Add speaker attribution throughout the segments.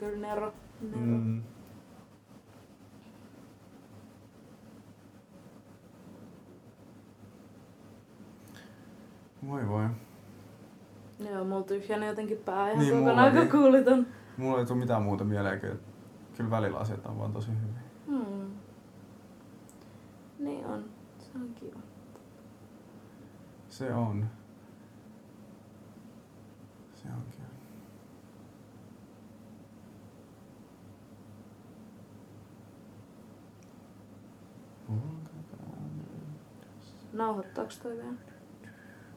Speaker 1: kyllä nero. nero.
Speaker 2: Mm. Voi voi.
Speaker 1: Joo, mulla tyhjänä jotenkin pää ihan
Speaker 2: Niin,
Speaker 1: kokonaan, kun kuulit ton.
Speaker 2: Mulla ei tule mitään muuta mieleen, kyllä, kyllä välillä asiat on vaan tosi hyvin.
Speaker 1: Hmm. Niin on. Se on kiva.
Speaker 2: Se on. Se on kyllä.
Speaker 1: Nauhoittaako toi vielä?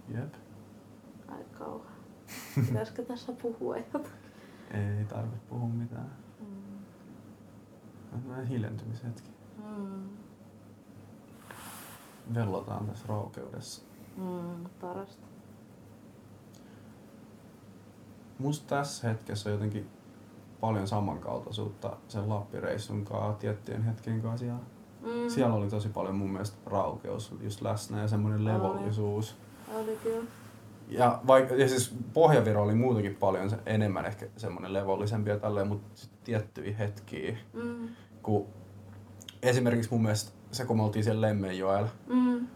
Speaker 2: Jep.
Speaker 1: Ai kauan. Pitäisikö tässä puhua jotain?
Speaker 2: Ei tarvitse puhua mitään.
Speaker 1: Mm.
Speaker 2: On vähän hiljentymishetki.
Speaker 1: Mm.
Speaker 2: Vellotaan tässä raukeudessa.
Speaker 1: Mm. Parasta.
Speaker 2: Musta tässä hetkessä on jotenkin paljon samankaltaisuutta sen Lappireissun kanssa tiettyjen hetkien kanssa.
Speaker 1: Mm.
Speaker 2: Siellä oli tosi paljon mun mielestä raukeus just läsnä ja semmoinen levollisuus.
Speaker 1: Oli kyllä.
Speaker 2: Ja, vaikka, ja siis Pohjaviro oli muutenkin paljon se, enemmän ehkä semmoinen levollisempi ja tälleen, mutta tiettyjä hetkiä,
Speaker 1: Mm.
Speaker 2: kun esimerkiksi mun mielestä se, kun me oltiin siellä Lemmenjoella
Speaker 1: Mm.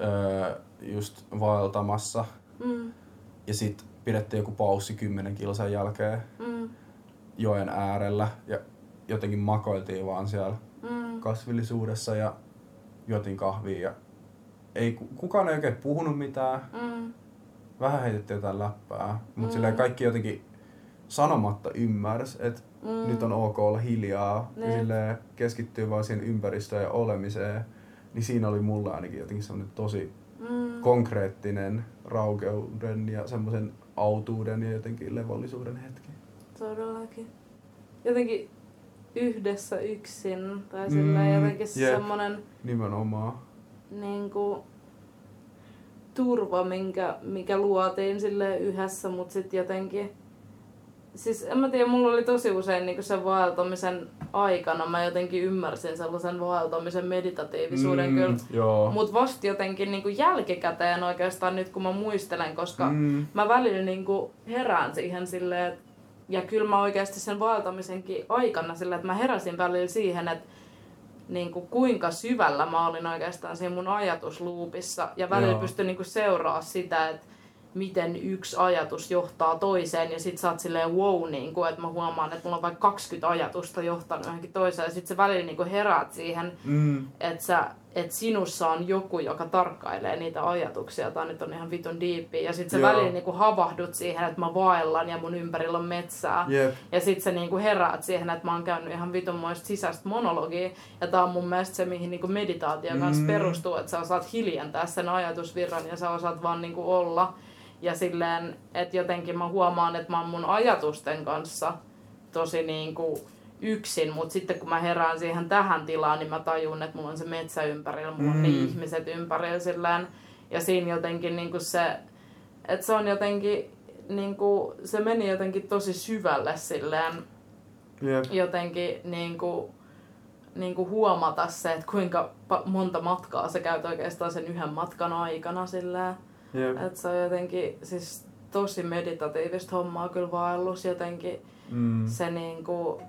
Speaker 2: öö, just vaeltamassa
Speaker 1: Mm.
Speaker 2: ja sit pidettiin joku paussi kymmenen kilsan jälkeen
Speaker 1: Mm.
Speaker 2: joen äärellä ja jotenkin makoiltiin vaan siellä. Kasvillisuudessa ja jotin kahvia ja ei, ku- kukaan ei oikein puhunut mitään.
Speaker 1: Mm.
Speaker 2: Vähän heitettiin jotain läppää, mutta
Speaker 1: Mm.
Speaker 2: kaikki jotenkin sanomatta ymmärsi, että
Speaker 1: Mm.
Speaker 2: nyt on ok olla hiljaa ja
Speaker 1: Ne.
Speaker 2: silleen keskittyy vaan siihen ympäristöön ja olemiseen. Niin siinä oli mulla ainakin jotenkin semmoinen tosi
Speaker 1: Mm.
Speaker 2: konkreettinen raukeuden ja semmoisen autuuden ja jotenkin levollisuuden hetki.
Speaker 1: Todellakin. Jotenkin yhdessä yksin tai
Speaker 2: Mm,
Speaker 1: sillä jotenkin
Speaker 2: jep.
Speaker 1: semmonen
Speaker 2: Nimenomaan.
Speaker 1: niinku turva, minkä, mikä luotiin sille yhdessä, mutta sitten jotenkin Siis en mä tiedä, mulla oli tosi usein niinku sen vaeltamisen aikana, mä jotenkin ymmärsin sellaisen vaeltamisen meditatiivisuuden mm. kyllä.
Speaker 2: Joo.
Speaker 1: Mut vasta jotenkin niinku jälkikäteen oikeastaan nyt kun mä muistelen, koska
Speaker 2: Mm.
Speaker 1: mä välillä niinku herään siihen silleen, et, ja kyllä mä oikeasti sen vaeltamisenkin aikana silleen, että mä heräsin välillä siihen, että niinku kuinka syvällä mä olin oikeastaan siinä mun ajatusluupissa. Ja välillä
Speaker 2: Joo.
Speaker 1: pystyin niinku seuraa sitä, että miten yksi ajatus johtaa toiseen ja sit sä oot silleen wow, niinku, että mä huomaan, että mulla on vaikka 20 ajatusta johtanut johonkin toiseen ja sit sä välillä niinku heräät siihen,
Speaker 2: Mm.
Speaker 1: että sä, et sinussa on joku, joka tarkkailee niitä ajatuksia. Tää nyt on ihan vitun diippiä. Ja sit sä
Speaker 2: Joo.
Speaker 1: välillä niinku havahdut siihen, että mä vaellan ja mun ympärillä on metsää.
Speaker 2: Jep.
Speaker 1: Ja sit sä niinku heräät siihen, että mä oon käynyt ihan vitunmoista sisäistä monologia. Ja tää on mun mielestä se, mihin niinku meditaatio kanssa
Speaker 2: Mm.
Speaker 1: perustuu, että sä osaat hiljentää sen ajatusvirran ja sä osaat vaan niinku olla. Ja silleen, että jotenkin mä huomaan, että mä oon mun ajatusten kanssa tosi niinku yksin, mutta sitten kun mä herään siihen tähän tilaan, niin mä tajun, että mulla on se metsä ympärillä, mulla on ne
Speaker 2: Mm.
Speaker 1: ihmiset ympärillä silleen. Ja siinä jotenkin niinku se, että se on jotenkin, niinku, se meni jotenkin tosi syvälle silleen,
Speaker 2: Jep.
Speaker 1: jotenkin niinku, niinku huomata se, että kuinka monta matkaa sä käyt oikeastaan sen yhden matkan aikana silleen.
Speaker 2: Jep.
Speaker 1: Että se on jotenkin siis tosi meditatiivista hommaa kyllä vaellus jotenkin
Speaker 2: Mm.
Speaker 1: se niinku...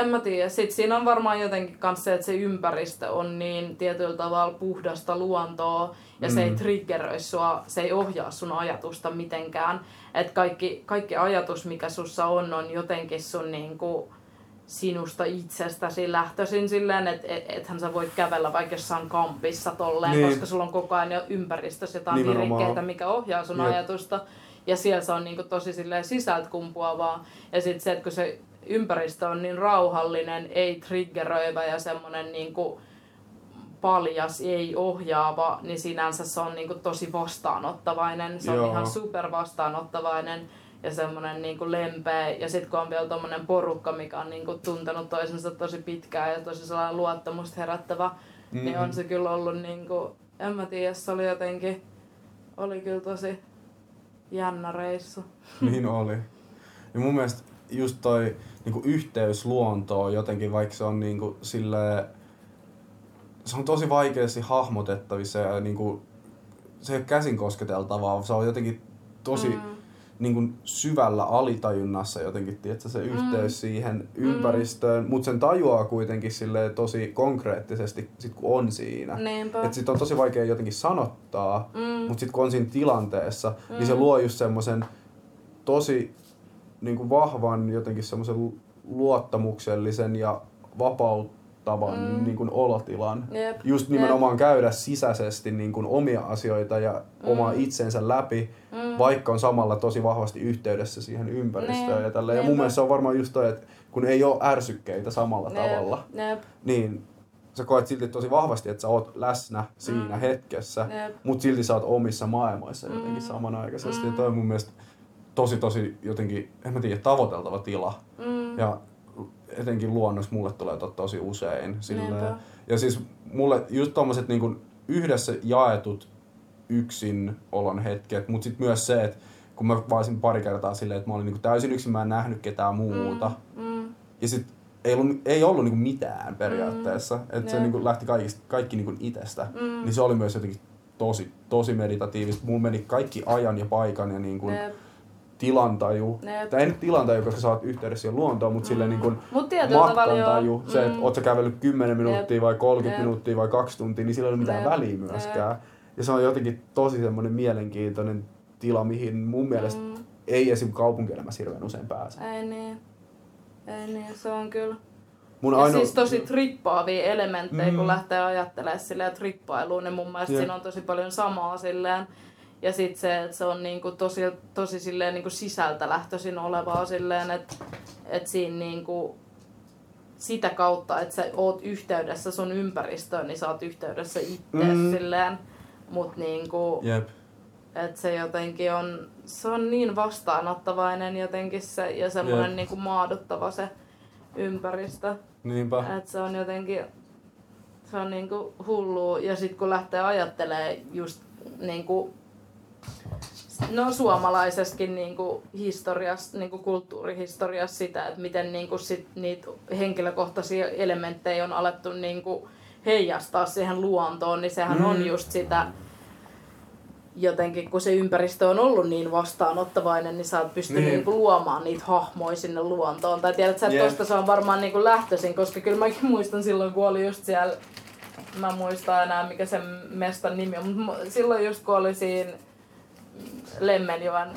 Speaker 1: En mä tiedä. Sitten siinä on varmaan jotenkin kans se, että se ympäristö on niin tietyllä tavalla puhdasta luontoa ja mm. se ei
Speaker 2: Mm.
Speaker 1: triggeröi sua, se ei ohjaa sun ajatusta mitenkään. Että kaikki, kaikki ajatus, mikä sussa on, on jotenkin sun niinku sinusta itsestäsi lähtöisin silleen, että et, ethän sä voit kävellä vaikka jossain kampissa tolleen,
Speaker 2: Niin.
Speaker 1: koska sulla on koko ajan jo ympäristössä jotain
Speaker 2: Nimenomaan.
Speaker 1: virikkeitä, mikä ohjaa sun
Speaker 2: Jep.
Speaker 1: ajatusta. Ja siellä se on niinku tosi silleen sisältä kumpuavaa. Ja sitten se, että kun se ympäristö on niin rauhallinen, ei triggeröivä ja semmoinen niinku paljas, ei ohjaava, niin sinänsä se on niinku tosi vastaanottavainen. Se on
Speaker 2: Joo.
Speaker 1: ihan super vastaanottavainen ja semmoinen niinku lempeä. Ja sitten kun on vielä tommonen porukka, mikä on niinku tuntenut toisensa tosi pitkään ja tosi sellainen luottamusta herättävä, niin
Speaker 2: Mm.
Speaker 1: on se kyllä ollut niinku, en mä tiedä, se oli jotenkin, oli kyllä tosi jännä reissu.
Speaker 2: Niin oli. Ja mun mielestä just toi niinku yhteys luontoon jotenkin, vaikka se on niinku sille se on tosi vaikeasti hahmotettavissa ja niinku, se ei ole käsin kosketeltavaa, se on jotenkin tosi mm. niinku, syvällä alitajunnassa jotenkin, tiedätkö, se yhteys mm. siihen ympäristöön, mm. mutta sen tajuaa kuitenkin sille tosi konkreettisesti, sit kun on siinä.
Speaker 1: Niinpä.
Speaker 2: Et sit on tosi vaikea jotenkin sanottaa,
Speaker 1: Mm.
Speaker 2: mutta sitten kun on siinä tilanteessa, mm. niin se luo just semmoisen tosi niin kuin vahvan jotenkin semmoisen luottamuksellisen ja vapauttavan
Speaker 1: Mm.
Speaker 2: niin kuin olotilan.
Speaker 1: Jep.
Speaker 2: Just nimenomaan käydä sisäisesti niin kuin omia asioita ja mm. omaa itsensä läpi,
Speaker 1: Mm.
Speaker 2: vaikka on samalla tosi vahvasti yhteydessä siihen ympäristöön
Speaker 1: Niin,
Speaker 2: ja tälleen. Ja mun mielestä se on varmaan just toi, että kun ei ole ärsykkeitä samalla
Speaker 1: Jep,
Speaker 2: tavalla,
Speaker 1: Jep.
Speaker 2: niin sä koet silti tosi vahvasti, että sä oot läsnä siinä
Speaker 1: Mm.
Speaker 2: hetkessä,
Speaker 1: Jep.
Speaker 2: mutta silti sä oot omissa maailmoissa jotenkin
Speaker 1: Mm.
Speaker 2: samanaikaisesti.
Speaker 1: Mm.
Speaker 2: Ja toi on mun mielestä tosi tosi jotenkin, en mä tiedä, tavoiteltava tila.
Speaker 1: Mm.
Speaker 2: Ja etenkin luonnossa mulle tulee tot tosi usein. Silleen. Ja siis mulle just tommoset niin yhdessä jaetut yksin olon hetket, mutta sitten myös se, että kun mä vaisin pari kertaa silleen, että mä olin niin täysin yksin, mä en nähnyt ketään muuta.
Speaker 1: Mm.
Speaker 2: Ja sit ei ollut, ei ollut niinku mitään periaatteessa. Mm. Että se
Speaker 1: Jep.
Speaker 2: niinku lähti kaikista, kaikki niinku itsestä.
Speaker 1: Mm.
Speaker 2: Niin se oli myös jotenkin tosi, tosi meditatiivista. Mulla meni kaikki ajan ja paikan ja niinku
Speaker 1: Jep.
Speaker 2: Tilantaju.
Speaker 1: Jep.
Speaker 2: Tai ei nyt tilantaju, koska sä oot yhteydessä siihen luontoon, mutta mm. silleen
Speaker 1: Mut tietyllä tavalla joo.
Speaker 2: matkantaju. Se, että
Speaker 1: Mm.
Speaker 2: oot sä kävellyt 10 minuuttia vai 30
Speaker 1: Jep.
Speaker 2: minuuttia vai kaksi tuntia, niin sillä ei ole mitään
Speaker 1: Jep.
Speaker 2: väliä myöskään. Ja se on jotenkin tosi semmoinen mielenkiintoinen tila, mihin mun mielestä
Speaker 1: Mm.
Speaker 2: ei esim. kaupunkielämässä hirveän usein pääse.
Speaker 1: Ei niin. Ei niin, se on kyllä.
Speaker 2: Mun
Speaker 1: Ja siis tosi trippaavia elementtejä, mm. kun lähtee ajattelemaan silleen trippailuun, niin mun mielestä
Speaker 2: Jep.
Speaker 1: siinä on tosi paljon samaa silleen. Ja sit se, että se on niinku tosi, tosi silleen niinku sisältä lähtöisin olevaa silleen, että et siinä niinku sitä kautta, että sä oot yhteydessä sun ympäristöön, niin sä oot yhteydessä itse
Speaker 2: Mm.
Speaker 1: silleen. Mut niinku,
Speaker 2: Jep.
Speaker 1: että se jotenkin on, se on niin vastaanottavainen jotenkin se, ja semmoinen
Speaker 2: Jep.
Speaker 1: niinku maaduttava se ympäristö.
Speaker 2: Niinpä.
Speaker 1: Et se on jotenkin, se on niinku hullua. Ja sitten kun lähtee ajattelemaan just niinku, no suomalaisessakin niinku historiassa, niinku kulttuurihistoriassa sitä, että miten niinku sit niitä henkilökohtaisia elementtejä on alettu niinku heijastaa siihen luontoon, niin sehän mm. on just sitä, jotenkin kun se ympäristö on ollut niin vastaanottavainen, niin sä oot pystynyt
Speaker 2: Niin.
Speaker 1: niinku luomaan niitä hahmoja sinne luontoon. Tai tiedät sä, että
Speaker 2: Jep.
Speaker 1: tosta se on varmaan niinku lähtöisin, koska kyllä mäkin muistan silloin, kun oli just siellä, mä en muista enää mikä sen mestan nimi on, mutta silloin just kun oli siinä Lemmenjoen,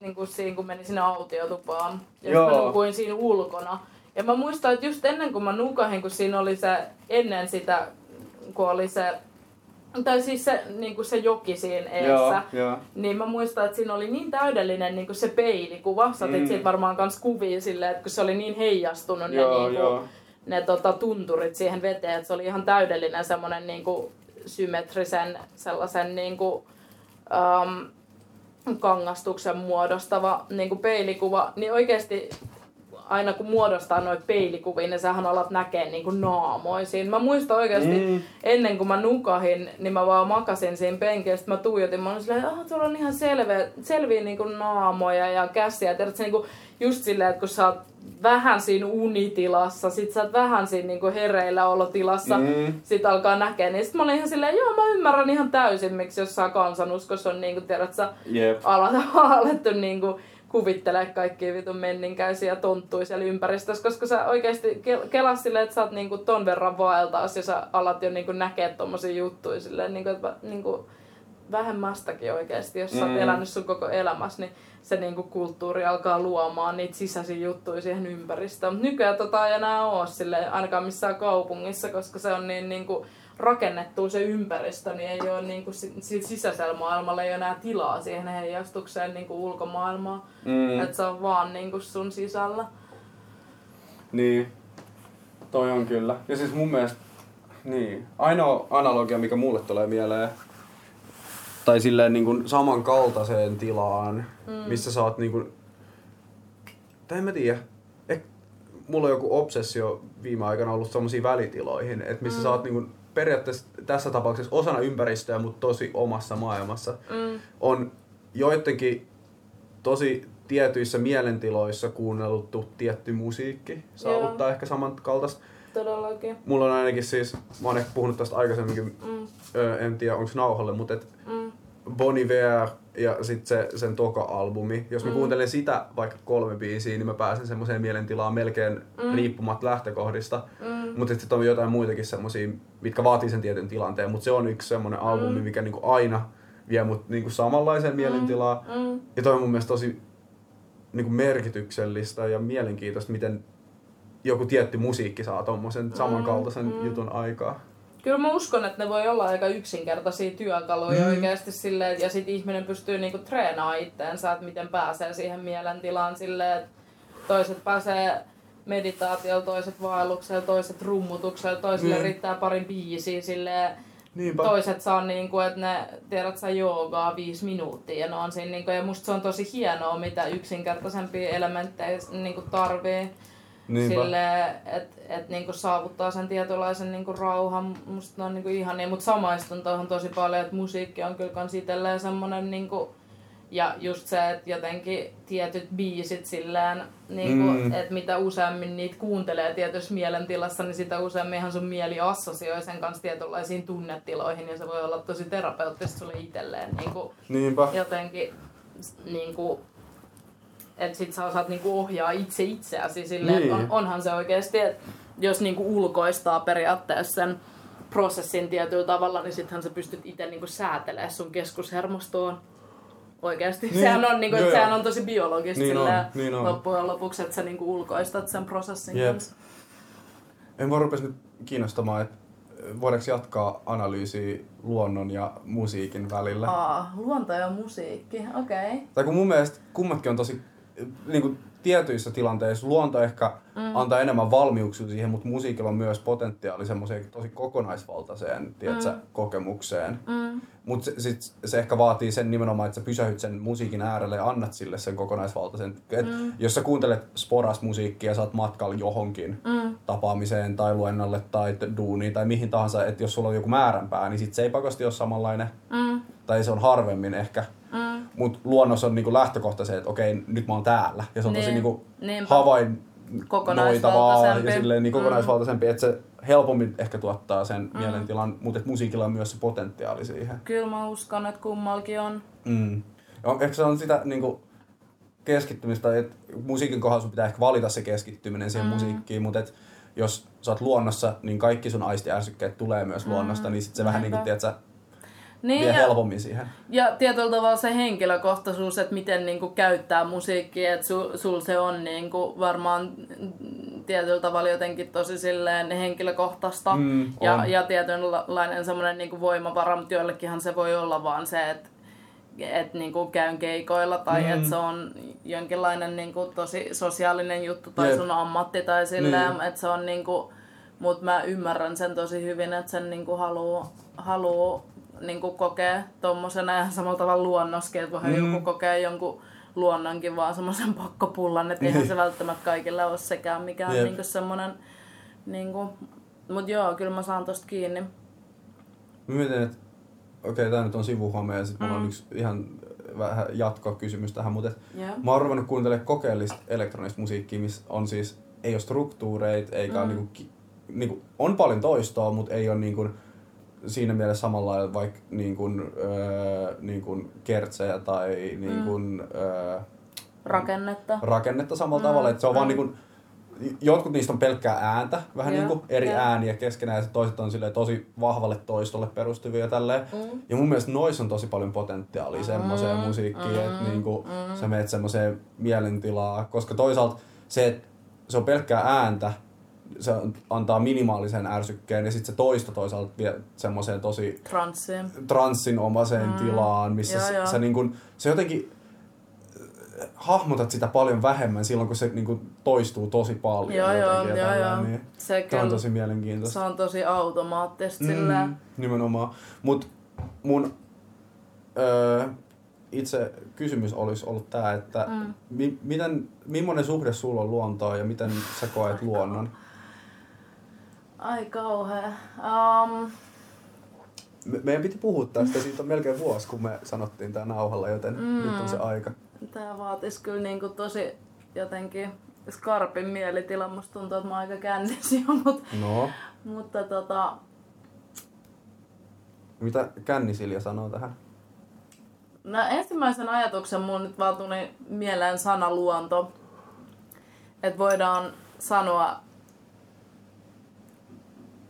Speaker 1: niin kuin siinä kun meni sinne autiotupaan, ja sit mä
Speaker 2: Joo.
Speaker 1: nukuin siinä ulkona. Ja mä muistan, että just ennen kuin mä nukahin, kun siinä oli se, ennen sitä, kun oli se, tai siis se, niin kuin se joki siinä eessä,
Speaker 2: joo.
Speaker 1: niin mä muistan, että siinä oli niin täydellinen niin kuin se peilikuva. Sä otit
Speaker 2: Mm.
Speaker 1: siitä varmaan kans kuvia silleen, että kun se oli niin heijastunut ne,
Speaker 2: Joo,
Speaker 1: niin kuin,
Speaker 2: joo.
Speaker 1: ne tota, tunturit siihen veteen, että se oli ihan täydellinen semmoinen niin kuin, symmetrisen sellaisen niin kuin, um, kangastuksen muodostava niin kuin peilikuva. Niin oikeasti aina kun muodostaa noita peilikuvia, niin sähän alat näkee niin kuin naamoja siinä. Mä muistan oikeasti,
Speaker 2: Mm.
Speaker 1: ennen kuin mä nukahin, niin mä vaan makasin siinä penkissä, sit mä tuijotin, mä olin silleen, että tuolla on ihan selviä, selviä niin kuin naamoja ja käsiä. Tiedätkö, niin kuin just silleen, että kun sä oot vähän siinä unitilassa, sit sä oot vähän siinä niin kuin hereillä olotilassa,
Speaker 2: Mm.
Speaker 1: sit alkaa näkeä, niin sit mä olin ihan silleen, joo mä ymmärrän ihan täysin, miksi jossain kansanuskossa on niin kuin, tiedät sä,
Speaker 2: Jep.
Speaker 1: alata, alettu niinku kuvittelee kaikkia vitun menninkäisiä tonttuja siellä ympäristössä, koska sä oikeesti kel- kelas silleen, että sä oot niinku ton verran vaeltaas ja sä alat jo niinku näkee tommosia juttuja silleen, niinku, että niinku vähemmästäkin oikeesti, jos sä oot
Speaker 2: Mm.
Speaker 1: elänyt sun koko elämässä, niin se niinku kulttuuri alkaa luomaan niitä sisäisiä juttuja siihen ympäristöön. Mut nykyään tota ei enää oo silleen, ainakaan missään kaupungissa, koska se on niin niinku rakennettu se ympäristö, niin ei ole si- si- sisäisellä maailmalla ei ole enää tilaa siihen heijastukseen niinku ulkomaailmaan.
Speaker 2: Mm.
Speaker 1: Että se on vaan niinku sun sisällä.
Speaker 2: Niin. Toi on kyllä. Ja siis mun mielestä, niin. Ainoa analogia, mikä mulle tulee mieleen, tai silleen niin kuin samankaltaiseen tilaan, mm. missä sä oot niin kuin, tai en mä tiedä, mulla on joku obsessio viime aikana ollut semmoisiin välitiloihin, että missä mm. sä oot niin kuin, periaatteessa tässä tapauksessa osana ympäristöä, mutta tosi omassa maailmassa.
Speaker 1: Mm.
Speaker 2: On joidenkin tosi tietyissä mielentiloissa kuunneltu tietty musiikki saavuttaa ehkä samankaltaista.
Speaker 1: Todellakin.
Speaker 2: Mulla on ainakin siis, mä oon ehkä puhunut tästä aikaisemminkin,
Speaker 1: Mm,
Speaker 2: ö, en tiedä onko nauhalle, mutta et
Speaker 1: mm,
Speaker 2: Bon Iver ja sitten se, sen toka-albumi. Jos mä
Speaker 1: Mm.
Speaker 2: kuuntelen sitä vaikka kolme biisiä, niin mä pääsen semmoiseen mielentilaan melkein
Speaker 1: Mm.
Speaker 2: riippumatta lähtökohdista.
Speaker 1: mm,
Speaker 2: Mutta sitten on jotain muitakin semmosia, mitkä vaatii sen tietyn tilanteen. Mutta se on yksi semmoinen albumi,
Speaker 1: Mm.
Speaker 2: mikä niinku aina vie mut niinku samanlaiseen mielentilaan.
Speaker 1: mm.
Speaker 2: Ja toi on mun mielestä tosi niinku merkityksellistä ja mielenkiintoista, miten joku tietty musiikki saa tommosen samankaltaisen
Speaker 1: mm.
Speaker 2: jutun aikaa.
Speaker 1: Kyllä mä uskon, että ne voi olla aika yksinkertaisia työkaluja
Speaker 2: Mm.
Speaker 1: oikeasti silleen, ja sit ihminen pystyy niinku treenaamaan itteensä, että miten pääsee siihen mielentilaan silleen, että toiset pääsee meditaatiolla, toiset vaelluksella, toiset rummutuksella, toisille
Speaker 2: Mm.
Speaker 1: riittää parin biisiä silleen,
Speaker 2: Niinpä.
Speaker 1: toiset saa niinku, että ne, tiedät sä joogaa viisi minuuttia ja ne on siinä niinku, ja musta se on tosi hienoa, mitä yksinkertaisempia elementtejä niinku tarvii.
Speaker 2: Niinpä.
Speaker 1: Silleen, että et niinku saavuttaa sen tietynlaisen niinku rauhan, musta ne on niinku ihania, mutta samaistun tuohon tosi paljon, että musiikki on kyllä kans itselleen semmonen niinku, ja just se, että jotenkin tietyt biisit silleen, niinku,
Speaker 2: Mm.
Speaker 1: mm. että mitä useammin niitä kuuntelee tietyssä mielentilassa, niin sitä useamminhan sun mieli assosioi sen kanssa tietynlaisiin tunnetiloihin, ja se voi olla tosi terapeuttista sulle itselleen niinku,
Speaker 2: Niinpä.
Speaker 1: jotenkin niinku, että sit sä osaat niinku ohjaa itse itseäsi silleen,
Speaker 2: Niin.
Speaker 1: on, onhan se oikeesti, että jos niinku ulkoistaa periaatteessa sen prosessin tietyllä tavalla, niin sittenhän sä pystyt itse niinku säätelemään sun keskushermostoon. Oikeasti.
Speaker 2: Niin.
Speaker 1: Sehän on, niinku,
Speaker 2: Joo,
Speaker 1: sehän on tosi biologista
Speaker 2: Niin on,
Speaker 1: silleen,
Speaker 2: niin on.
Speaker 1: loppujen lopuksi, että sä niinku ulkoistat sen prosessin
Speaker 2: Jep.
Speaker 1: kanssa.
Speaker 2: En mä rupesi nyt kiinnostamaan, että voidaanko jatkaa analyysiä luonnon ja musiikin välillä.
Speaker 1: Aa, luonto ja musiikki, okei. Okay.
Speaker 2: Tai kun mun mielestä kummatkin on tosi, niin kuin tietyissä tilanteissa luonto ehkä mm. antaa enemmän valmiuksia siihen, mutta musiikilla on myös potentiaali semmoiseen tosi kokonaisvaltaiseen tiedätkö,
Speaker 1: Mm.
Speaker 2: kokemukseen.
Speaker 1: Mm.
Speaker 2: Mutta se, sit se ehkä vaatii sen nimenomaan, että sä pysähyt sen musiikin äärelle ja annat sille sen kokonaisvaltaisen. Et
Speaker 1: Mm.
Speaker 2: Jos sä kuuntelet sporas-musiikkia ja sä oot matkalla johonkin
Speaker 1: Mm.
Speaker 2: tapaamiseen tai luennolle tai duuniin tai mihin tahansa, että jos sulla on joku määränpää, niin sit se ei pakosti ole samanlainen.
Speaker 1: Mm.
Speaker 2: Tai se on harvemmin ehkä.
Speaker 1: Mm.
Speaker 2: Mutta luonnossa on niinku lähtökohta se, että okei, nyt mä oon täällä. Ja se on tosi
Speaker 1: Niin.
Speaker 2: niinku
Speaker 1: Niinpä.
Speaker 2: havainnoitavaa
Speaker 1: Kokonaisvaltaisempi.
Speaker 2: ja silleen niin
Speaker 1: Mm.
Speaker 2: kokonaisvaltaisempi, että se helpommin ehkä tuottaa sen mm. mielentilan, mutta et musiikilla on myös se potentiaali siihen.
Speaker 1: Kyllä mä uskon, että kummalkin on.
Speaker 2: Mm. On, ehkä se on sitä niinku, keskittymistä, että musiikin kohdalla sun pitää ehkä valita se keskittyminen siihen mm. musiikkiin, mutta et, jos sä oot luonnossa, niin kaikki sun aistiärsykkeet tulee myös luonnosta, niin sit se vähän
Speaker 1: Niinpä.
Speaker 2: niinku, tiedät, sä,
Speaker 1: Niin,
Speaker 2: vie
Speaker 1: ja,
Speaker 2: helpommin siihen.
Speaker 1: ja tietyllä tavalla se henkilökohtaisuus, että miten niinku käyttää musiikkia, että sul, sul se on niinku varmaan mm, tietyllä tavalla jotenkin tosi silleen henkilökohtaista
Speaker 2: Mm,
Speaker 1: ja,
Speaker 2: on.
Speaker 1: ja tietynlainen semmoinen niinku voimavara, mutta joillekinhan se voi olla vaan se, että et niinku käyn keikoilla tai
Speaker 2: Mm.
Speaker 1: että se on jonkinlainen niinku tosi sosiaalinen juttu tai
Speaker 2: Jep.
Speaker 1: sun ammatti tai silleen,
Speaker 2: Niin.
Speaker 1: että se on niinku, mut mä ymmärrän sen tosi hyvin, että sen niinku haluu, haluu niinku kokea tommosena ja samalla tavalla luonnoskin, että voihan
Speaker 2: Mm.
Speaker 1: mm. joku kokea jonkun luonnonkin vaan semmoisen pakkopullan, että eihän se välttämättä kaikille ole sekään mikään
Speaker 2: Jep.
Speaker 1: niinku semmonen, niinku, mut joo, kyllä mä saan tosta kiinni.
Speaker 2: Mä mietin, että okei, tää nyt on sivuhuomio ja sit mulla on
Speaker 1: Mm.
Speaker 2: yksi ihan vähän jatkokysymys tähän, mutta
Speaker 1: Joo.
Speaker 2: mä oon ruvennut kuuntelemaan kokeellista elektronista musiikkia, missä on siis, ei ole struktuureita, eikä mm.
Speaker 1: Mm.
Speaker 2: ole niinku, niinku, on paljon toistoa, mutta ei ole niinku, siinä mielessä samalla lailla vaikka niinku, öö, niinku kertsejä tai niinku,
Speaker 1: Mm.
Speaker 2: öö,
Speaker 1: Rakennetta.
Speaker 2: rakennetta samalla
Speaker 1: Mm,
Speaker 2: tavalla, että se on vaan
Speaker 1: mm.
Speaker 2: niinku, jotkut niistä on pelkkää ääntä, vähän
Speaker 1: Joo,
Speaker 2: niinku eri
Speaker 1: joo.
Speaker 2: ääniä keskenään ja toiset on tosi vahvalle toistolle perustuvia ja tälleen.
Speaker 1: Mm.
Speaker 2: Ja mun mielestä noissa on tosi paljon potentiaalia
Speaker 1: Mm,
Speaker 2: semmoiseen musiikkiin,
Speaker 1: mm,
Speaker 2: että niinku
Speaker 1: mm.
Speaker 2: sä meet semmoiseen mielentilaa, koska toisaalta se, että se on pelkkää ääntä, se antaa minimaalisen ärsykkeen ja sitten se toisto toisaalta vie semmoiseen tosi
Speaker 1: Transsiin.
Speaker 2: transsinomaiseen
Speaker 1: Mm.
Speaker 2: tilaan, missä
Speaker 1: Joo,
Speaker 2: sä,
Speaker 1: joo.
Speaker 2: sä niinku, se jotenkin äh, hahmotat sitä paljon vähemmän silloin, kun se niinku toistuu tosi paljon.
Speaker 1: Joo, joo, joo, joo.
Speaker 2: Niin.
Speaker 1: Se
Speaker 2: Tämä on tosi mielenkiintoista.
Speaker 1: se on tosi automaattista sillä.
Speaker 2: Mm, nimenomaan. Mut mun öö, itse kysymys olisi ollut tää, että mm.
Speaker 1: Mm.
Speaker 2: mi, miten, millainen suhde sulla on luontoon ja miten sä koet luonnon?
Speaker 1: Ai kauhea. Um,
Speaker 2: Me, meidän piti puhua tästä, siitä on melkein vuosi, kun me sanottiin tää nauhalla, joten mm. Nyt on se aika.
Speaker 1: tää vaatisi kyllä niinku tosi jotenkin skarpin mielitila. Musta tuntuu, että mä aika kännissä jo, mut,
Speaker 2: No,
Speaker 1: mutta tota,
Speaker 2: mitä Kännisilja sanoo tähän?
Speaker 1: No ensimmäisen ajatuksen mun nyt vaan tuli mieleen sana luonto. Että voidaan sanoa,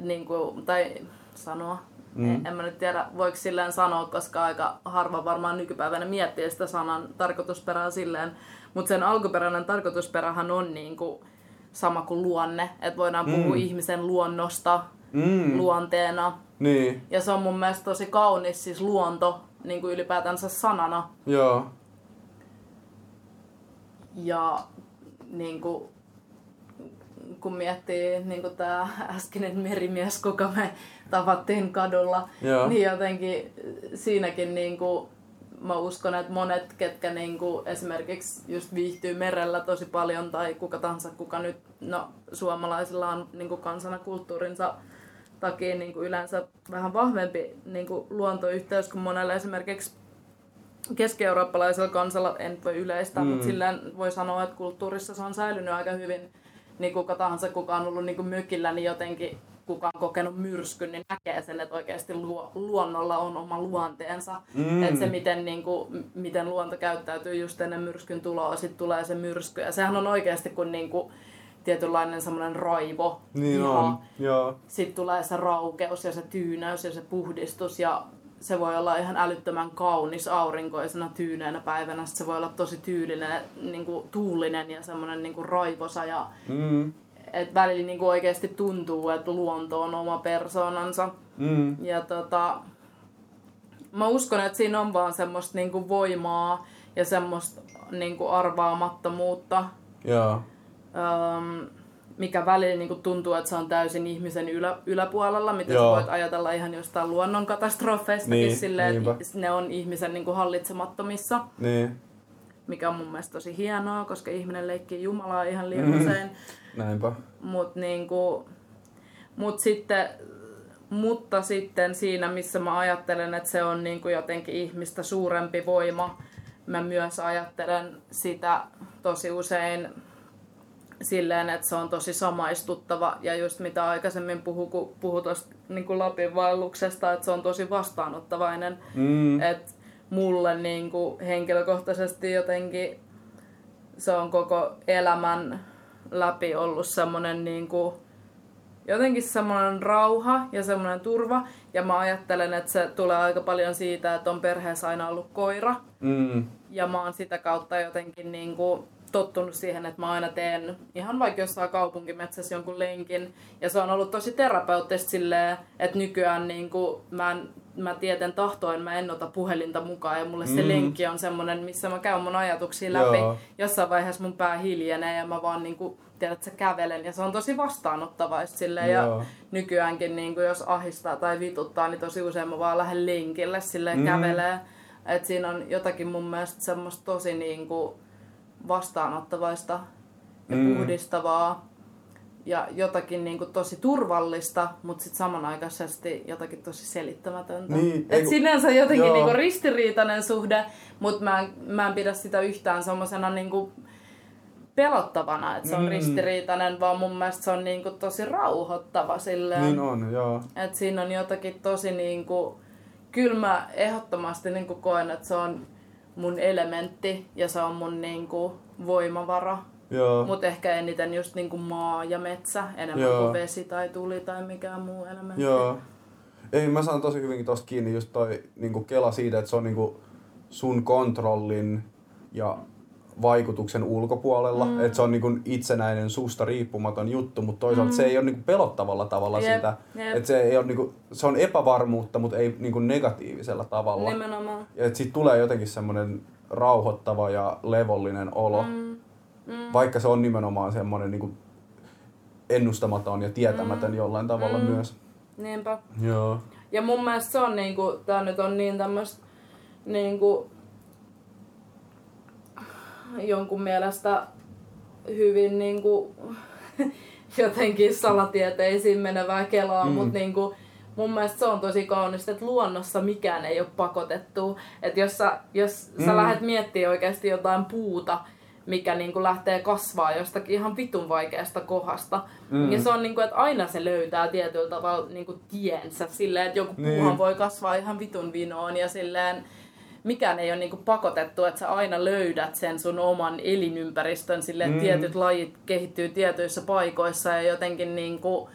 Speaker 1: niin kuin, tai sanoa,
Speaker 2: Mm.
Speaker 1: en mä nyt tiedä voiko silleen sanoa, koska aika harva varmaan nykypäivänä miettii sitä sanan tarkoitusperää silleen. Mutta sen alkuperäinen tarkoitusperähän on niin kuin sama kuin luonne. Että voidaan puhua
Speaker 2: Mm.
Speaker 1: ihmisen luonnosta
Speaker 2: Mm.
Speaker 1: luonteena.
Speaker 2: Niin,
Speaker 1: Ja se on mun mielestä tosi kaunis siis luonto niin kuin ylipäätänsä sanana.
Speaker 2: joo.
Speaker 1: Ja niin kuin, kun miettii niin kuin tämä äskeinen merimies, kuka me tavattiin kadulla,
Speaker 2: Joo.
Speaker 1: niin jotenkin siinäkin niin kuin, mä uskon, että monet, ketkä niin kuin esimerkiksi just viihtyy merellä tosi paljon tai kuka tahansa, kuka nyt, no suomalaisilla on niin kuin kansana kulttuurinsa takia niin kuin yleensä vähän vahvempi niin kuin luontoyhteys kuin monelle esimerkiksi keski-eurooppalaisella kansalla, en voi yleistää, mm. mutta silleen voi sanoa, että kulttuurissa se on säilynyt aika hyvin. Niin kuka tahansa, kuka on ollut niin kuin mökillä, niin jotenkin kuka on kokenut myrskyn, niin näkee sen, että oikeasti luo, luonnolla on oma luonteensa.
Speaker 2: Mm.
Speaker 1: Että se, miten, niin kuin, miten luonto käyttäytyy just ennen myrskyn tuloa, sitten tulee se myrsky. Ja sehän on oikeasti kuin, niin kuin tietynlainen semmoinen raivo.
Speaker 2: Niin on, joo.
Speaker 1: Sitten tulee se raukeus ja se tyynäys ja se puhdistus ja se voi olla ihan älyttömän kaunis aurinkoisena tyyneenä päivänä. Sitten se voi olla tosi tyylinen, niin kuin tuulinen ja semmoinen niin kuin raivosa. Ja,
Speaker 2: Mm.
Speaker 1: et välillä niin kuin oikeasti tuntuu, että luonto on oma persoonansa.
Speaker 2: Mm.
Speaker 1: Ja tota, mä uskon, että siinä on vaan semmoista niin kuin voimaa ja semmoista niin kuin arvaamattomuutta
Speaker 2: Joo.
Speaker 1: Öm, mikä välillä niin tuntuu, että se on täysin ihmisen ylä, yläpuolella, mitä sä
Speaker 2: Joo.
Speaker 1: voit ajatella ihan jostain luonnonkatastrofeistakin
Speaker 2: Niin,
Speaker 1: silleen,
Speaker 2: niinpä.
Speaker 1: että ne on ihmisen niin kuin hallitsemattomissa,
Speaker 2: Niin,
Speaker 1: mikä on mun mielestä tosi hienoa, koska ihminen leikkii Jumalaa ihan liian
Speaker 2: Mhm.
Speaker 1: usein.
Speaker 2: näinpä.
Speaker 1: Mut niinku, mut sitten, mutta sitten siinä, missä mä ajattelen, että se on niinku jotenkin ihmistä suurempi voima, mä myös ajattelen sitä tosi usein silleen, että se on tosi samaistuttava. Ja just mitä aikaisemmin puhu, kun puhu tuosta niin Lapin vaelluksesta, että se on tosi vastaanottavainen.
Speaker 2: Mm.
Speaker 1: että mulle niin kuin henkilökohtaisesti jotenkin se on koko elämän läpi ollut semmoinen niin kuin, jotenkin semmoinen rauha ja semmoinen turva. Ja mä ajattelen, että se tulee aika paljon siitä, että on perheessä aina ollut koira.
Speaker 2: Mm.
Speaker 1: Ja mä oon sitä kautta jotenkin niin kuin tottunut siihen, että mä aina teen ihan vaikka jossain kaupunkimetsässä jonkun lenkin. Ja se on ollut tosi terapeuttista silleen, että nykyään niin kuin mä, en, mä tieten tahtoin, mä en ota puhelinta mukaan. Ja mulle se
Speaker 2: Mm.
Speaker 1: lenkki on semmoinen, missä mä käyn mun ajatuksia läpi.
Speaker 2: Joo.
Speaker 1: Jossain vaiheessa mun pää hiljenee ja mä vaan niin kuin, tiedät, sä kävelen. Ja se on tosi vastaanottavaista silleen. Ja
Speaker 2: Joo.
Speaker 1: nykyäänkin niin kuin jos ahistaa tai vituttaa, niin tosi usein mä vaan lähden lenkille silleen
Speaker 2: Mm.
Speaker 1: kävelee. Et siinä on jotakin mun mielestä semmoista tosi niin kuin vastaanottavaista ja
Speaker 2: Mm.
Speaker 1: puhdistavaa ja jotakin niin kuin tosi turvallista, mutta sitten samanaikaisesti jotakin tosi selittämätöntä.
Speaker 2: Niin,
Speaker 1: Et
Speaker 2: kun-
Speaker 1: sinänsä jotenkin
Speaker 2: Joo.
Speaker 1: niin kuin ristiriitainen suhde, mutta mä, en- mä en pidä sitä yhtään semmoisena niin kuin pelottavana, että se on
Speaker 2: Mm.
Speaker 1: ristiriitainen, vaan mun mielestä se on niin kuin tosi rauhoittava silleen.
Speaker 2: Niin on, joo.
Speaker 1: Et siinä on jotakin tosi niinku, kyllä mä ehdottomasti niinku koen, että se on mun elementti ja se on mun niinku voimavara. Mutta ehkä eniten just niinku maa ja metsä, enemmän
Speaker 2: Joo.
Speaker 1: kuin vesi tai tuli tai mikään muu elementti.
Speaker 2: Joo. Ei, mä saan tosi hyvinkin tosta kiinni just toi niinku kela siitä, että se on niinku sun kontrollin ja vaikutuksen ulkopuolella. Mm. Että se on niinku itsenäinen susta riippumaton juttu, mutta toisaalta mm. se ei ole niinku pelottavalla tavalla
Speaker 1: Jep,
Speaker 2: sitä.
Speaker 1: jep.
Speaker 2: Että se ei ole niinku, se on epävarmuutta, mutta ei niinku negatiivisella tavalla.
Speaker 1: Nimenomaan.
Speaker 2: Ja että siitä tulee jotenkin semmoinen rauhoittava ja levollinen olo.
Speaker 1: Mm. Mm.
Speaker 2: Vaikka se on nimenomaan semmoinen niinku ennustamaton ja tietämätön mm. jollain tavalla
Speaker 1: Mm.
Speaker 2: myös.
Speaker 1: Niinpä.
Speaker 2: Joo.
Speaker 1: Ja mun mielestä se on niinku, tää nyt on niin tämmöstä niinku jonkun mielestä hyvin niinku jotenkin salatieteisiin menevää kelaa, mm. mutta niinku mun mielestä se on tosi kaunista, että luonnossa mikään ei ole pakotettu. Että jos sä, jos sä mm. lähdet miettimään oikeasti jotain puuta, mikä niin kuin lähtee kasvaa jostakin ihan vitun vaikeasta kohdasta. Mm. Ja se on niin kuin, että aina se löytää tietyllä tavalla niin kuin tiensä silleen, että joku niin. puuhan voi kasvaa ihan vitun vinoon ja silleen mikään ei ole niin kuin pakotettu, että sä aina löydät sen sun oman elinympäristön silleen, mm. tietyt lajit kehittyy tietyissä paikoissa ja jotenkin niin kuin,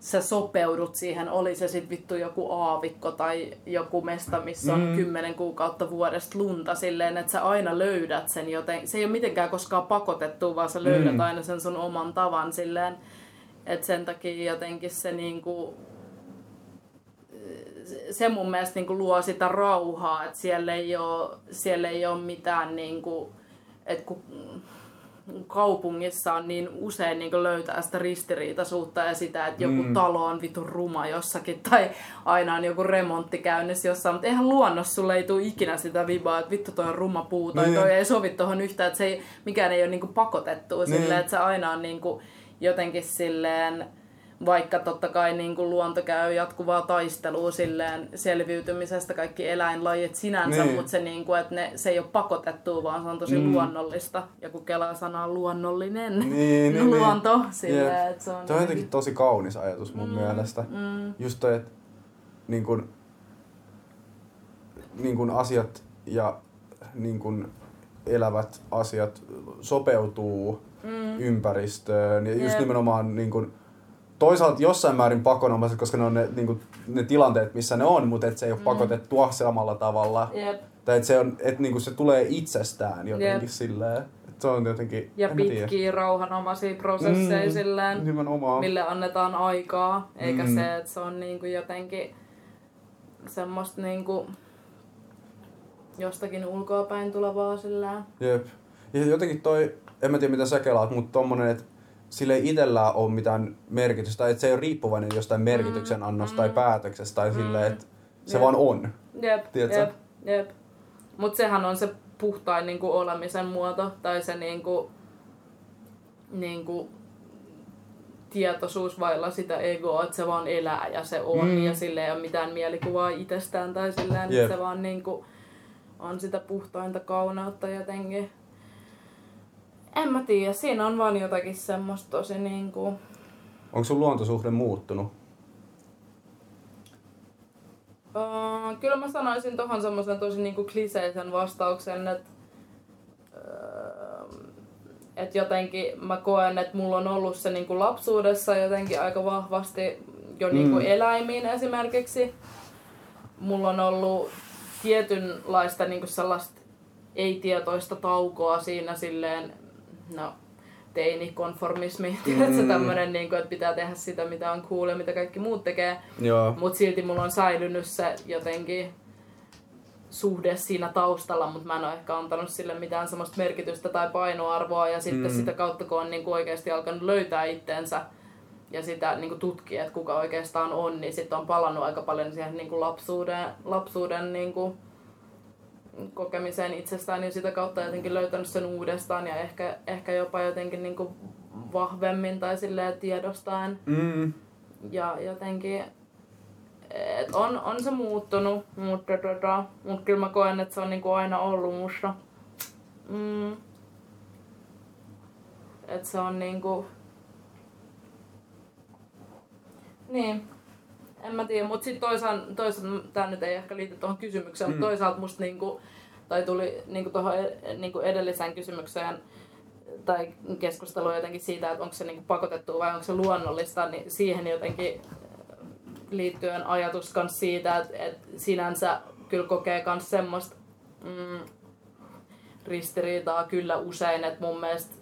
Speaker 1: sä sopeudut siihen, oli se sitten vittu joku aavikko tai joku mesta, missä on mm. kymmenen kuukautta vuodesta lunta silleen, että sä aina löydät sen joten, se ei ole mitenkään koskaan pakotettu, vaan sä löydät mm. aina sen sun oman tavan silleen, että sen takia jotenkin se niinku, se mun mielestä niinku luo sitä rauhaa, että siellä ei ole, siellä ei ole mitään niinku, että kun kaupungissa on niin usein niin löytää sitä ristiriitaisuutta ja sitä, että joku mm. talo on vitun ruma jossakin tai aina on joku remontti käynnissä jossain, mutta eihän luonnossa sulle ei tule ikinä sitä vibaa, että vittu toi on ruma puu tai niin. toi ei sovi tuohon yhtään, että se ei, mikään ei ole niin pakotettu niin. silleen, että se aina on niin jotenkin silleen vaikka totta kai niin kuin luonto käy jatkuvaa taistelua silleen selviytymisestä, kaikki eläinlajit sinänsä, niin. mutta se, niin kuin, että ne, se ei ole pakotettu, vaan se on tosi mm. luonnollista. Ja kun kelaa sanaa luonnollinen niin, niin, luonto, niin. silleen, yeah. että se on...
Speaker 2: Tuo on jotenkin tosi kaunis ajatus mun mm. mielestä. Mm. Just toi, että niin kuin, niin kuin asiat ja niin kuin elävät asiat sopeutuu mm. ympäristöön. Ja just yep. nimenomaan niin kuin, toisaalta jossain määrin pakonomaiset, koska ne on ne, niin kuin, ne tilanteet, missä ne on, mutta et se ei ole mm. pakotettua samalla tavalla.
Speaker 1: Yep.
Speaker 2: Tai että se, on, et, niin kuin, se tulee itsestään jotenkin yep. silleen. se on jotenkin,
Speaker 1: ja pitkiä rauhanomaisia prosesseja mm, silleen, nimenomaan. mille annetaan aikaa. Eikä mm. se, että se on niin kuin jotenkin semmoista niin kuin jostakin ulkoapäin tulevaa silleen.
Speaker 2: Jep. Ja jotenkin toi, en mä tiedä mitä sä kelaat, mutta tommonen, että sille ei itsellään ole mitään merkitystä, että se ei ole riippuvainen jostain merkityksen mm, annosta mm, tai päätöksestä tai mm, silleen, että se jep. vaan on.
Speaker 1: Jep, Tiedätkö? jep, jep. Mutta sehän on se puhtain niinku olemisen muoto tai se niinku, niinku, tietoisuus vailla sitä egoa, että se vaan elää ja se on mm. ja sille ei ole mitään mielikuvaa itsestään tai silleen, että se vaan niinku, on sitä puhtainta kauneutta jotenkin. En mä tiedä, siinä on vaan jotakin semmoista tosi niinku...
Speaker 2: Onko sun luontosuhde muuttunut?
Speaker 1: Uh, kyllä mä sanoisin tohon semmoisen tosi niinku kliseisen vastauksen, että uh, et jotenkin mä koen, että mulla on ollut se niinku lapsuudessa jotenkin aika vahvasti jo niinku mm. eläimiin esimerkiksi. Mulla on ollut tietynlaista niinku sellaista ei-tietoista taukoa siinä silleen no, teinikonformismi, mm. tämmönen, niin kuin, että pitää tehdä sitä, mitä on cool ja mitä kaikki muut tekee. Mutta silti mulla on säilynyt se jotenkin suhde siinä taustalla, mutta mä en ole ehkä antanut sille mitään semmoista merkitystä tai painoarvoa. Ja sitten mm. sitä kautta, kun on niin kuin oikeasti alkanut löytää itteensä ja sitä niin kuin tutkia, että kuka oikeastaan on, niin sitten on palannut aika paljon siihen niin kuin lapsuuden, lapsuuden niin kuin kokemiseen itsestään, niin sitä kautta jotenkin löytänyt sen uudestaan ja ehkä, ehkä jopa jotenkin niin kuin vahvemmin tai silleen tiedostaen.
Speaker 2: Mm.
Speaker 1: Ja jotenkin, et on, on se muuttunut, mutta, tota, mutta kyllä mä koen, että se on niin kuin aina ollut musta. Mm. Että se on niinku... Niin, en mä tiedä, mutta sitten toisaalta, toisaalta tämä nyt ei ehkä liity tuohon kysymykseen, mm. mutta toisaalta musta niinku, tai tuli niinku tuohon niinku edelliseen kysymykseen tai keskusteluun jotenkin siitä, että onko se niinku pakotettu vai onko se luonnollista, niin siihen jotenkin liittyen ajatus kans siitä, että, että sinänsä kyllä kokee myös semmoista mm, ristiriitaa kyllä usein, että mun mielestä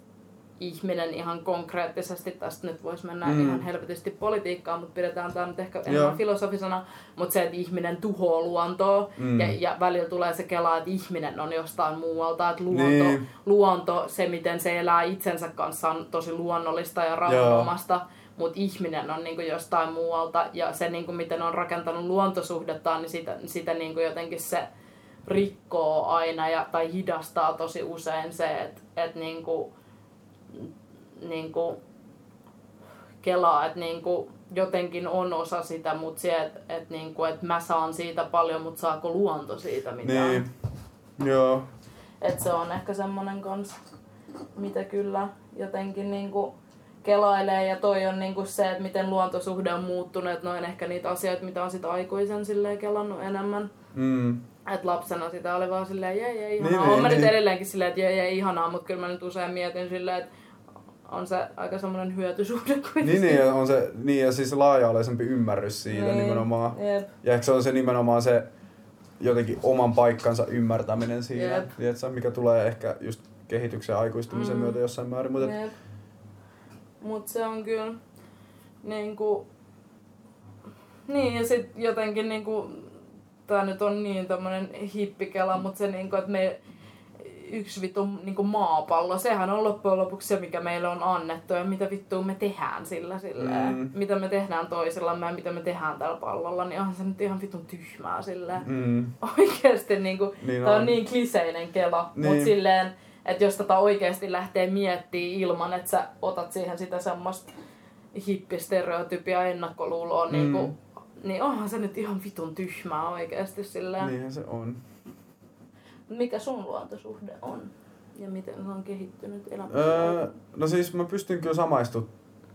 Speaker 1: ihminen ihan konkreettisesti, tästä nyt voisi mennä mm. ihan helvetisti politiikkaan, mutta pidetään tämä nyt ehkä enemmän Joo. filosofisena, mutta se, että ihminen tuhoaa luontoa mm. ja, ja välillä tulee se kela, että ihminen on jostain muualta, että luonto, niin. luonto se miten se elää itsensä kanssa on tosi luonnollista ja rauhanomaista, mutta ihminen on niinku jostain muualta ja se niinku miten on rakentanut luontosuhdettaan, niin sitä, sitä niinku jotenkin se rikkoo aina ja, tai hidastaa tosi usein se, että et niinku, niin kuin kelaa, että niin kuin, jotenkin on osa sitä, mutta se, että et, niinku, et mä saan siitä paljon, mutta saako luonto siitä mitään.
Speaker 2: Niin. Joo.
Speaker 1: Et se on ehkä semmonen kans, mitä kyllä jotenkin niinku kelailee ja toi on niinku se, että miten luontosuhde on muuttunut, että noin ehkä niitä asioita, mitä on sit aikuisen silleen kelannut enemmän.
Speaker 2: Mm.
Speaker 1: Et lapsena sitä oli vaan silleen, jee, jee, ihanaa.
Speaker 2: Niin,
Speaker 1: Niin, on mä
Speaker 2: niin,
Speaker 1: nyt
Speaker 2: niin.
Speaker 1: edelleenkin silleen, että jee, jee, ihanaa, mutta kyllä mä nyt usein mietin silleen, että on se aika semmoinen hyötysuhde kuitenkin.
Speaker 2: Niin, niin, on se, niin, ja siis laaja-alaisempi ymmärrys siitä
Speaker 1: Niin,
Speaker 2: nimenomaan.
Speaker 1: Jep.
Speaker 2: Ja ehkä se on se nimenomaan se jotenkin oman paikkansa ymmärtäminen siinä,
Speaker 1: Jep.
Speaker 2: tiedätkö, mikä tulee ehkä just kehityksen ja aikuistumisen
Speaker 1: Mm.
Speaker 2: myötä jossain määrin. Mutta et.
Speaker 1: Mut se on kyllä niinku... Niin ja sit jotenkin niinku... Tää nyt on niin tämmönen hippikela, mut se niinku, että me yksi vittu niinku maapallo, sehän on loppujen lopuksi se, mikä meille on annettu ja mitä vittua me tehdään sillä silleen.
Speaker 2: Mm.
Speaker 1: Mitä me tehdään toisillamme ja mitä me tehdään tällä pallolla, niin onhan se nyt ihan vitun tyhmää silleen.
Speaker 2: mm,
Speaker 1: Oikeesti
Speaker 2: Niin
Speaker 1: tää on
Speaker 2: on.
Speaker 1: niin kliseinen kela, niin.
Speaker 2: Niin.
Speaker 1: mut silleen, että jos tätä oikeesti lähtee miettimään ilman, että sä otat siihen sitä semmoista hippistereotypia ennakkoluuloa, mm.
Speaker 2: Mm.
Speaker 1: niinku, niin onhan se nyt ihan vitun tyhmää oikeesti silleen. Niin.
Speaker 2: niinhän se on.
Speaker 1: Mikä sun luontosuhde on? Ja miten se on kehittynyt elämän
Speaker 2: Öö, no siis mä pystyn kyllä samaistumaan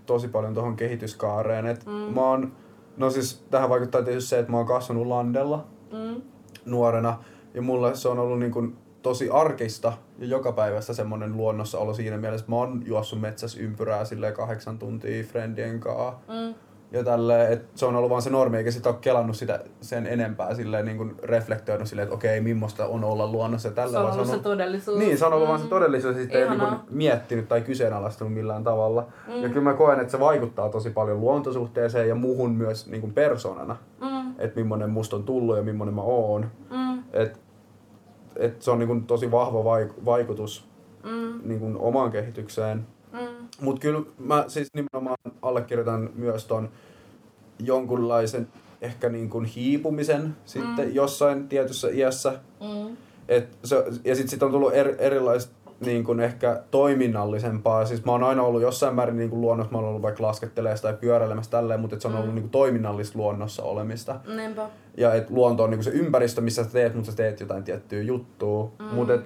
Speaker 2: tosi paljon tuohon kehityskaareen. Et
Speaker 1: Mm.
Speaker 2: mä oon, no siis tähän vaikuttaa tietysti se, että mä oon kasvanut landella
Speaker 1: mm.
Speaker 2: nuorena. Ja mulle se on ollut niin kuin tosi arkista ja joka päivästä semmonen luonnossa olo siinä mielessä, että mä oon juossut metsässä ympyrää silleen kahdeksan tuntia friendien kanssa.
Speaker 1: Mm.
Speaker 2: Ja tälleen, että se on ollut vaan se normi, eikä sitä ole kelannut sitä sen enempää silleen niin kuin reflektoinut silleen, että okei, millaista on olla luonnossa ja tällä.
Speaker 1: Se on
Speaker 2: vaan
Speaker 1: ollut se todellisuus.
Speaker 2: Niin, se on ollut vaan se
Speaker 1: Mm.
Speaker 2: todellisuus, ja sitten ei
Speaker 1: Ihanaa.
Speaker 2: niinku miettinyt tai kyseenalaistunut millään tavalla.
Speaker 1: Mm.
Speaker 2: Ja kyllä mä koen, että se vaikuttaa tosi paljon luontosuhteeseen ja muuhun myös niinku persoonana.
Speaker 1: Mm.
Speaker 2: Että millainen musta on tullut ja millainen mä oon.
Speaker 1: Mm.
Speaker 2: Et, et se on niinku tosi vahva vaik- vaikutus
Speaker 1: Mm.
Speaker 2: niinku omaan kehitykseen. Mutta kyllä mä siis nimenomaan allekirjoitan myös ton jonkunlaisen ehkä niin kuin hiipumisen sitten
Speaker 1: Mm.
Speaker 2: jossain tietyssä iässä.
Speaker 1: Mm.
Speaker 2: Et se, ja sitten sit on tullut er, erilaista niin kuin ehkä toiminnallisempaa. Siis mä oon aina ollut jossain määrin niin kuin luonnossa, mä oon ollut vaikka laskettelemässä tai pyöräilemässä tälleen, mutta se on ollut
Speaker 1: Mm.
Speaker 2: niin kuin toiminnallista luonnossa olemista.
Speaker 1: Niinpä.
Speaker 2: Ja et luonto on niin kuin se ympäristö, missä sä teet, mutta sä teet jotain tiettyä juttua.
Speaker 1: Mm.
Speaker 2: Mutta et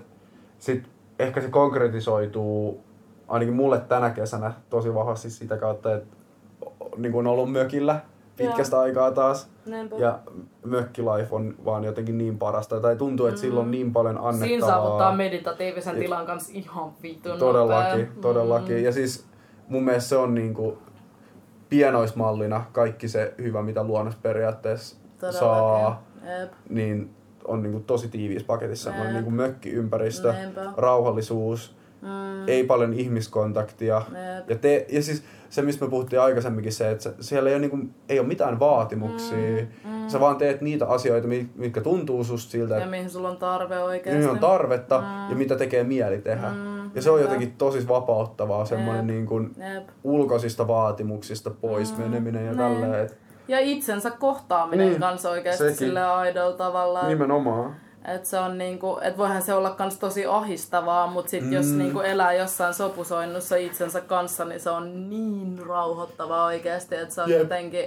Speaker 2: sit ehkä se konkretisoituu ainakin mulle tänä kesänä tosi vahvasti sitä kautta, että niin kuin on ollut mökillä pitkästä aikaa taas.
Speaker 1: Niinpä.
Speaker 2: Ja mökkilife on vaan jotenkin niin parasta. Tai tuntuu, että sillä on niin paljon annettavaa.
Speaker 1: Siinä saavuttaa meditatiivisen
Speaker 2: Ja-
Speaker 1: tilan kanssa ihan vitun
Speaker 2: Todellakin,
Speaker 1: nopea.
Speaker 2: todellakin.
Speaker 1: Mm.
Speaker 2: Ja siis mun mielestä se on niinku pienoismallina kaikki se hyvä, mitä luonnossa periaatteessa saa,
Speaker 1: Jep.
Speaker 2: niin on niinku tosi tiiviissä paketissa. Semmoinen
Speaker 1: Jep.
Speaker 2: niinku mökkiympäristö,
Speaker 1: Niinpä.
Speaker 2: rauhallisuus,
Speaker 1: Mm.
Speaker 2: ei paljon ihmiskontaktia.
Speaker 1: Jep.
Speaker 2: Ja, te, ja siis se, mistä me puhuttiin aikaisemminkin, se, että siellä ei ole, niinku, ei ole mitään vaatimuksia.
Speaker 1: Mm.
Speaker 2: Sä vaan teet niitä asioita, mi- mitkä tuntuu susta siltä,
Speaker 1: Ja mihin sulla on tarve oikeesti.
Speaker 2: mihin on tarvetta
Speaker 1: Mm.
Speaker 2: ja mitä tekee mieli tehdä.
Speaker 1: Mm,
Speaker 2: Ja se on jotenkin tosi vapauttavaa, semmoinen niin kuin
Speaker 1: Jep.
Speaker 2: ulkoisista vaatimuksista pois
Speaker 1: Mm,
Speaker 2: meneminen ja
Speaker 1: niin.
Speaker 2: tälleen.
Speaker 1: Ja itsensä kohtaaminen
Speaker 2: Niin,
Speaker 1: kanssa oikeesti
Speaker 2: sekin.
Speaker 1: sillä aidolla tavalla.
Speaker 2: nimenomaan.
Speaker 1: Et se on niinku, et voihan se olla kans tosi ahistavaa, mut sit mm. jos niinku elää jossain sopusoinnussa itsensä kanssa, niin se on niin rauhoittavaa oikeesti, että se on
Speaker 2: Jep.
Speaker 1: jotenkin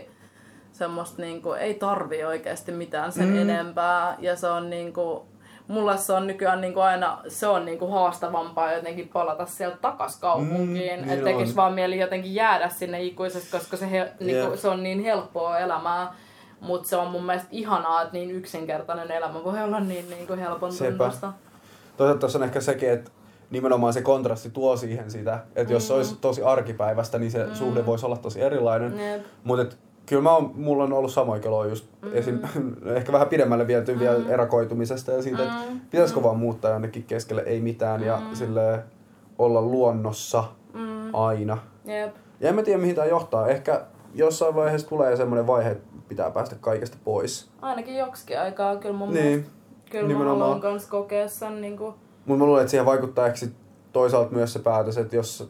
Speaker 1: semmoista niinku, ei tarvi oikeesti mitään sen
Speaker 2: Mm.
Speaker 1: enempää. Ja se on niinku, mulla se on nykyään niinku aina, se on niinku haastavampaa jotenkin palata sieltä takas kaupunkiin.
Speaker 2: Mm,
Speaker 1: Mm,
Speaker 2: niin
Speaker 1: että tekis vaan mieli jotenkin jäädä sinne ikuisesti, koska se, he, niinku, se on niin helppoa elämää. Mutta se on mun mielestä ihanaa, että niin yksinkertainen elämä voi olla niin, niin kuin helpon
Speaker 2: Sepä.
Speaker 1: tuntusta.
Speaker 2: Toisaalta tuossa on ehkä sekin, että nimenomaan se kontrasti tuo siihen sitä, että jos se
Speaker 1: Mm.
Speaker 2: olisi tosi arkipäivästä, niin se
Speaker 1: Mm.
Speaker 2: suhde voisi olla tosi erilainen. Mutta kyllä mä oon, mulla on ollut samoin keloa just
Speaker 1: Mm.
Speaker 2: esim, ehkä vähän pidemmälle viety vielä
Speaker 1: Mm.
Speaker 2: erakoitumisesta ja siitä, että
Speaker 1: Mm.
Speaker 2: pitäisikö vaan muuttaa jonnekin keskelle, ei mitään ja
Speaker 1: Mm.
Speaker 2: sille olla luonnossa
Speaker 1: Mm.
Speaker 2: aina.
Speaker 1: Jep.
Speaker 2: Ja en mä tiedä mihin tämä johtaa. Ehkä jossain vaiheessa tulee semmoinen vaihe, että pitää päästä kaikesta pois.
Speaker 1: Ainakin joksikin aikaa kyllä mun
Speaker 2: Niin,
Speaker 1: mielestä. Kyllä mä
Speaker 2: nimenomaan.
Speaker 1: haluan kans kokea sen niinku...
Speaker 2: Mutta mä luulen, että siihen vaikuttaa ehkä toisaalta myös se päätös, että jos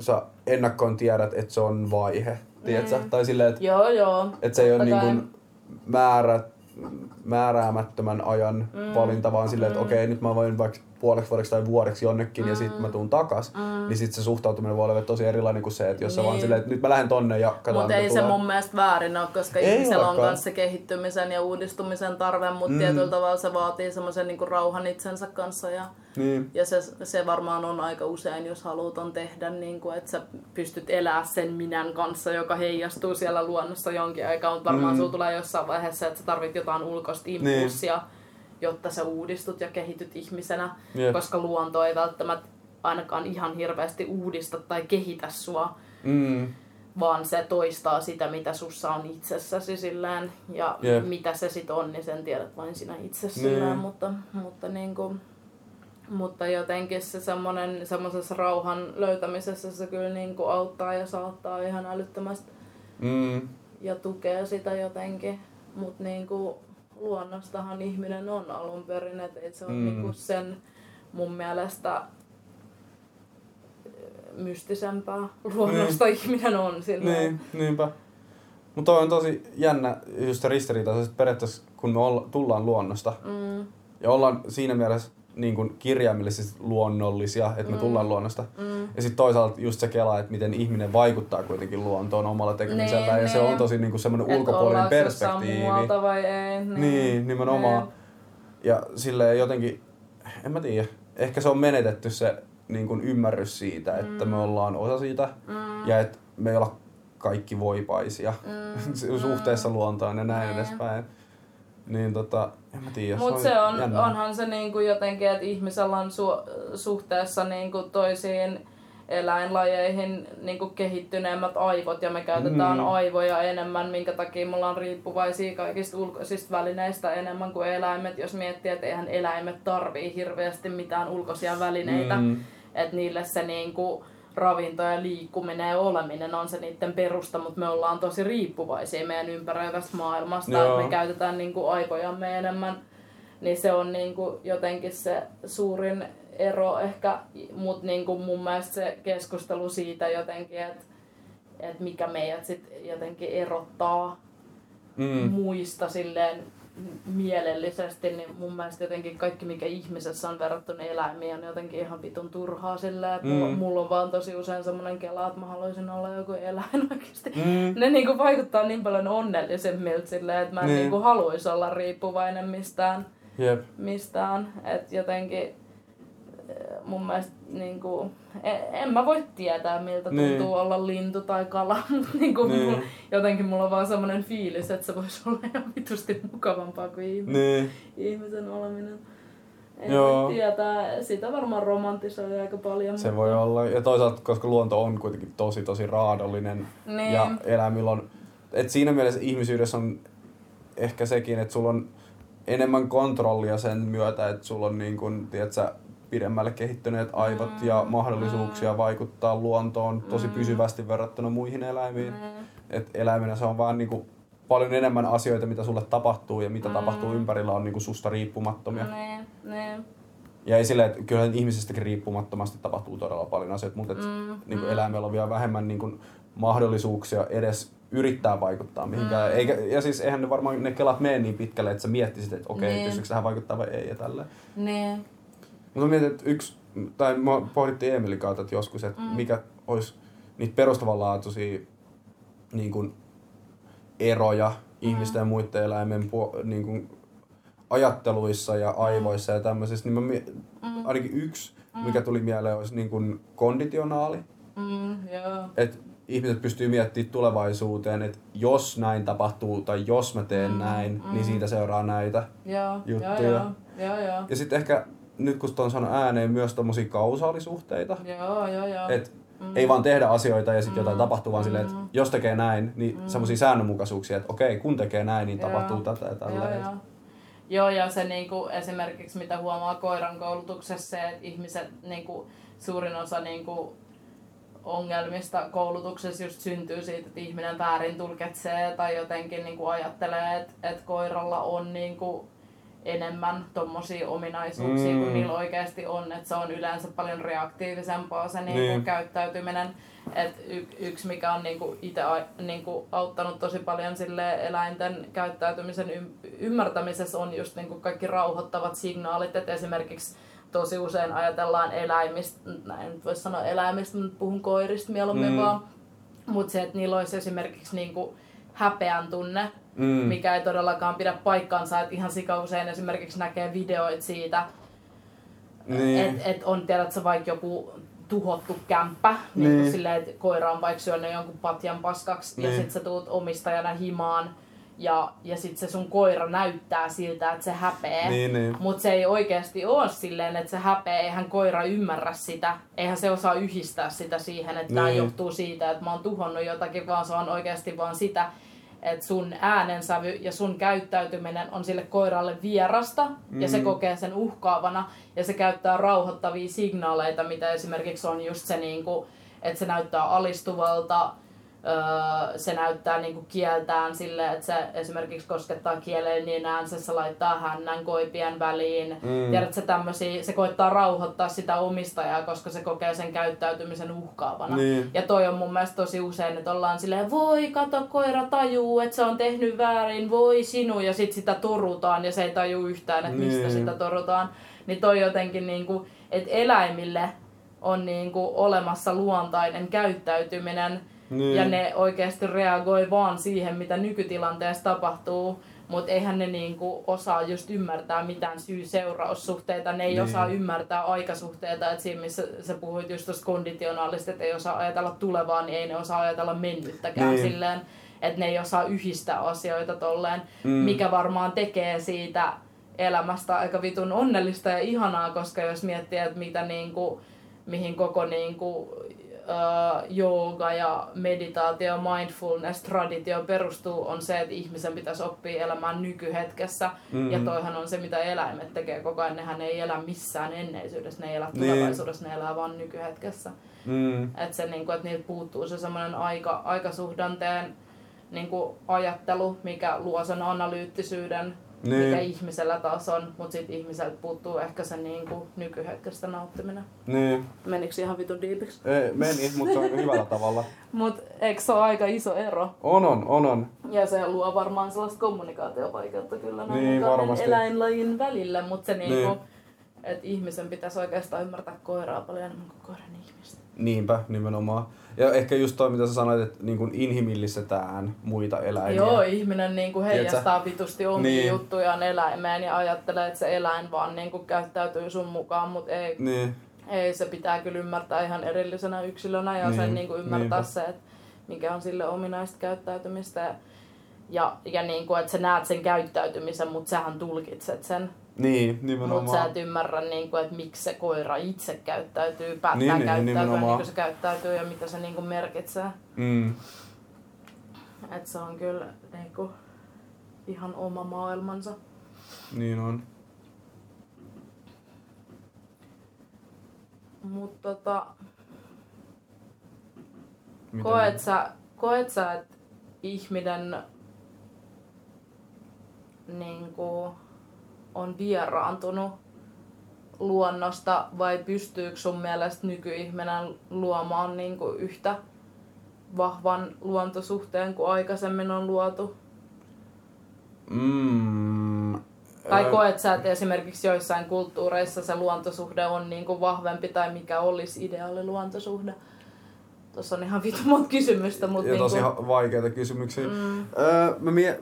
Speaker 2: sä ennakkoon tiedät, että se on vaihe, tiedätkö?
Speaker 1: Mm.
Speaker 2: Tai silleen, että
Speaker 1: Joo joo.
Speaker 2: et se ei ole niin kuin määrä, määräämättömän ajan
Speaker 1: Mm.
Speaker 2: valinta, vaan silleen, että
Speaker 1: Mm.
Speaker 2: okei, nyt mä voin vaikka puoleksi vuodeksi tai vuodeksi jonnekin mm. ja sitten mä tuun takas, mm. niin sitten se suhtautuminen voi olla tosi erilainen kuin se, että jos niin. sä vaan silleen, että nyt mä lähden tonne ja katsotaan
Speaker 1: Mutta ei tulee. se mun mielestä väärin ole, koska ei ihmisellä on se kehittymisen ja uudistumisen tarve, mutta mm. tietyllä tavalla se vaatii semmoisen niin rauhan itsensä kanssa ja, niin. ja se, se varmaan on aika usein, jos haluat tehdä, niin kuin, että sä pystyt elää sen minän kanssa, joka heijastuu siellä luonnossa jonkin aikaa, mutta varmaan mm. sulla tulee jossain vaiheessa, että sä tarvit jotain ulkoista niin. impulssia. Niin jotta sä uudistut ja kehityt ihmisenä, yep. koska luonto ei välttämättä ainakaan ihan hirveästi uudista tai kehitä sua, mm. vaan se toistaa sitä, mitä sussa on itsessäsi sillään, ja yep. mitä se sitten on, niin sen tiedät vain sinä itse sillään, niin. mutta, mutta, niin kuin, mutta jotenkin se semmoinen, semmoisessa rauhan löytämisessä se kyllä niin kuin auttaa ja saattaa ihan älyttömästi mm. ja tukee sitä jotenkin, mutta niin kuin, luonnostahan ihminen on alun perin, että se on mm. niinku sen mun mielestä mystisempää luonnosta niin. ihminen on sillä.
Speaker 2: Niin, niinpä. Mutta on tosi jännä just se ristiriita, periaatteessa kun me olla, tullaan luonnosta mm. ja ollaan siinä mielessä niin kuin kirjaimellisesti luonnollisia, että me mm. tullaan luonnosta. Mm. Ja sitten toisaalta just se kela, että miten ihminen vaikuttaa kuitenkin luontoon omalla tekemisellä. Niin, ja niin. se on tosi niin kuin semmoinen ulkopuolinen perspektiivi.
Speaker 1: vai ei.
Speaker 2: Niin, niin nimenomaan. Niin. Ja silleen jotenkin, en mä tiedä, ehkä se on menetetty se niin kuin ymmärrys siitä, että mm. me ollaan osa siitä mm. ja että me ei olla kaikki voipaisia mm. suhteessa luontoon ja näin mm. edespäin. Niin tota, en mä tiedä.
Speaker 1: Mut se, on, se on onhan se niinku jotenkin, että ihmisellä on su- suhteessa niinku toisiin eläinlajeihin niinku kehittyneemmät aivot ja me käytetään mm. aivoja enemmän, minkä takia me ollaan riippuvaisia kaikista ulkoisista välineistä enemmän kuin eläimet. Jos miettii, että eihän eläimet tarvii hirveästi mitään ulkoisia välineitä, mm. että niille se niinku, ravinto ja liikkuminen ja oleminen on se niiden perusta, mutta me ollaan tosi riippuvaisia meidän ympäröivästä maailmasta. Joo. Me käytetään niin kuin aikojamme enemmän, niin se on niin kuin jotenkin se suurin ero ehkä, mutta niin kuin mun mielestä se keskustelu siitä jotenkin, että että mikä meidät sitten jotenkin erottaa mm. muista silleen mielellisesti, niin mun mielestä jotenkin kaikki, mikä ihmisessä on verrattuna eläimiin, on jotenkin ihan vitun turhaa sillä, että mm. mulla, mulla on vaan tosi usein semmoinen kela, että mä haluaisin olla joku eläin oikeasti. Mm. Ne niinku vaikuttaa niin paljon onnellisemmilta silleen, että mä en niin. niinku haluaisi olla riippuvainen mistään. Yep. mistään. Että jotenkin mun mielestä niin kuin, en mä voi tietää miltä tuntuu niin. olla lintu tai kala, mutta niin kuin, niin. Mulla, jotenkin mulla on vaan semmoinen fiilis, että se voisi olla ihan vitusti mukavampaa kuin ihmisen, niin. ihmisen oleminen. En Joo. tietää, sitä varmaan romantisoi aika paljon.
Speaker 2: Se mutta... voi olla, ja toisaalta koska luonto on kuitenkin tosi tosi raadollinen niin. ja eläimillä on, et siinä mielessä ihmisyydessä on ehkä sekin, että sulla on enemmän kontrollia sen myötä, että sulla on niin kuin, tiedätkö, pidemmälle kehittyneet aivot mm, ja mahdollisuuksia mm. vaikuttaa luontoon tosi mm. pysyvästi verrattuna muihin eläimiin. Et eläimenä se on vaan niinku paljon enemmän asioita, mitä sulle tapahtuu ja mitä tapahtuu ympärillä on niinku susta riippumattomia. Mm. Mm. Ja ei silleen, että kyllähän ihmisestäkin riippumattomasti tapahtuu todella paljon asioita, mutta et, mm. niinku mm. eläimellä on vielä vähemmän niinku mahdollisuuksia edes yrittää vaikuttaa mihinkään. Mm. Eikä, ja siis eihän ne varmaan ne kelat mene niin pitkälle, että sä miettisit, että okei, okay, niin. pystyykö tähän vaikuttaa vai ei ja tälleen.
Speaker 1: Niin.
Speaker 2: Mutta mietin, että yksi, tai mä pohdittiin Emilin kautta että joskus, että mm. mikä olisi niitä perustavanlaatuisia niin kuin, eroja mm. ihmisten ja muiden eläimen niin kuin, ajatteluissa ja aivoissa mm. ja tämmöisissä, niin mä, mm. ainakin yksi, mm. mikä tuli mieleen, olisi niin kuin konditionaali.
Speaker 1: Mm, yeah.
Speaker 2: Et ihmiset pystyy miettimään tulevaisuuteen, että jos näin tapahtuu tai jos mä teen mm, näin, niin mm. niin siitä seuraa näitä
Speaker 1: yeah,
Speaker 2: juttuja.
Speaker 1: Yeah, yeah, yeah.
Speaker 2: Ja sitten ehkä nyt kun on sanonut ääneen myös tommosia kausaalisuhteita.
Speaker 1: Joo, joo, joo.
Speaker 2: Et mm. ei vaan tehdä asioita ja sitten mm. jotain tapahtuu, vaan mm. silleen, että jos tekee näin, niin mm. semmoisia säännönmukaisuuksia, että okei, kun tekee näin, niin tapahtuu joo. tätä ja tällä.
Speaker 1: Joo, joo. Joo, ja se niinku, esimerkiksi mitä huomaa koiran koulutuksessa, se, että ihmiset, niinku, suurin osa niinku, ongelmista koulutuksessa just syntyy siitä, että ihminen väärin tulkitsee tai jotenkin niinku, ajattelee, että, että koiralla on niinku, enemmän tommosia ominaisuuksia mm. kuin niillä oikeasti on, että se on yleensä paljon reaktiivisempaa se niinku niin. käyttäytyminen. Et y- yksi mikä on niinku itse niinku auttanut tosi paljon sille eläinten käyttäytymisen y- ymmärtämisessä on just niinku kaikki rauhoittavat signaalit, että esimerkiksi tosi usein ajatellaan eläimistä, näin nyt voisi sanoa eläimistä, mutta puhun koirista mieluummin mm. vaan. Mutta se, että niillä olisi esimerkiksi niinku häpeän tunne, mm. mikä ei todellakaan pidä paikkaansa. Että ihan sika usein esimerkiksi näkee videoita siitä, niin. että et on, tiedätkö, vaikka joku tuhottu kämppä, niin, niin silleen, että koira on vaikka syönyt jonkun patjan paskaksi, niin. ja sitten sä tuut omistajana himaan, ja, ja sitten se sun koira näyttää siltä, että se häpee.
Speaker 2: Niin, niin.
Speaker 1: Mutta se ei oikeasti ole silleen, että se häpee. Eihän koira ymmärrä sitä. Eihän se osaa yhdistää sitä siihen, että niin. tämä johtuu siitä, että mä oon tuhonnut jotakin, vaan se on oikeasti vaan sitä, että sun äänensävy ja sun käyttäytyminen on sille koiralle vierasta mm. ja se mm. kokee sen uhkaavana ja se käyttää rauhoittavia signaaleita, mitä esimerkiksi on just se, niin kuin, että se näyttää alistuvalta, öö, se näyttää niinku kieltään sille, että se esimerkiksi koskettaa kieleen niin äänsä, se laittaa hännän koipien väliin. Mm. Tiedätkö, tämmösiä, se koittaa rauhoittaa sitä omistajaa, koska se kokee sen käyttäytymisen uhkaavana. Niin. Ja toi on mun mielestä tosi usein, että ollaan silleen, voi kato, koira tajuu, että se on tehnyt väärin, voi sinu, ja sit sitä torutaan ja se ei taju yhtään, että mistä niin. sitä torutaan. Niin toi jotenkin niinku, että eläimille on niinku olemassa luontainen käyttäytyminen, niin. Ja ne oikeasti reagoi vaan siihen, mitä nykytilanteessa tapahtuu, mutta eihän ne niinku osaa just ymmärtää mitään syy-seuraussuhteita, ne ei niin. osaa ymmärtää aikasuhteita, että siinä missä sä puhuit just tuosta konditionaalista, että ei osaa ajatella tulevaa, niin ei ne osaa ajatella mennyttäkään niin. silleen, että ne ei osaa yhdistää asioita tolleen, mm. mikä varmaan tekee siitä elämästä aika vitun onnellista ja ihanaa, koska jos miettii, että mitä niinku, mihin koko niinku uh, jooga ja meditaatio, mindfulness, traditio perustuu, on se, että ihmisen pitäisi oppia elämään nykyhetkessä. Mm-hmm. Ja toihan on se, mitä eläimet tekee koko ajan. Nehän ei elä missään enneisyydessä, ne ei elä niin. tulevaisuudessa, ne elää vaan nykyhetkessä. Mm. Että se, niin kuin, että niiltä puuttuu se semmoinen aika, aikasuhdanteen niin kuin ajattelu, mikä luo sen analyyttisyyden niin. mikä ihmisellä taas on, mutta sitten ihmiseltä puuttuu ehkä se niinku nykyhetkestä nauttiminen.
Speaker 2: Niin.
Speaker 1: Menikö ihan vitun diipiksi?
Speaker 2: Ei, meni, mutta on hyvällä tavalla.
Speaker 1: Mut eikö se ole aika iso ero?
Speaker 2: On, on, on, on.
Speaker 1: Ja se luo varmaan sellaista kommunikaatiovaikeutta kyllä niin, varmasti. eläinlajin välillä, mutta se niinku, niin. että ihmisen pitäisi oikeastaan ymmärtää koiraa paljon enemmän kuin koiran ihmistä.
Speaker 2: Niinpä, nimenomaan. Ja ehkä just toi, mitä sä sanoit, että niin kuin inhimillistetään muita eläimiä.
Speaker 1: Joo, ihminen niin kuin heijastaa Tiedätkö? vitusti omia niin. juttujaan eläimeen ja ajattelee, että se eläin vaan niin kuin käyttäytyy sun mukaan, mutta ei, niin. ei, se pitää kyllä ymmärtää ihan erillisenä yksilönä ja niin. sen niin kuin ymmärtää Niinpä. se, että mikä on sille ominaista käyttäytymistä. Ja, ja, ja niin kuin, että sä näet sen käyttäytymisen, mutta sähän tulkitset sen
Speaker 2: niin, nimenomaan.
Speaker 1: Mutta sä et ymmärrä, niin kuin, että miksi se koira itse käyttäytyy, päättää niin, niin käyttäytyä niin kuin se käyttäytyy ja mitä se niin kuin merkitsee. Mm. Et se on kyllä niin kuin, ihan oma maailmansa.
Speaker 2: Niin on.
Speaker 1: Mutta tota, koet sä, koet sä, että ihminen niin kuin, on vieraantunut luonnosta vai pystyykö sun mielestä nykyihminen luomaan niin kuin yhtä vahvan luontosuhteen kuin aikaisemmin on luotu?
Speaker 2: Mm,
Speaker 1: tai koet sä, että esimerkiksi joissain kulttuureissa se luontosuhde on niin kuin vahvempi tai mikä olisi ideaali luontosuhde? Tuossa on ihan vitu monta kysymystä. Mutta
Speaker 2: ja tosi niinku... vaikeita kysymyksiä. Mm. Öö, mä mie...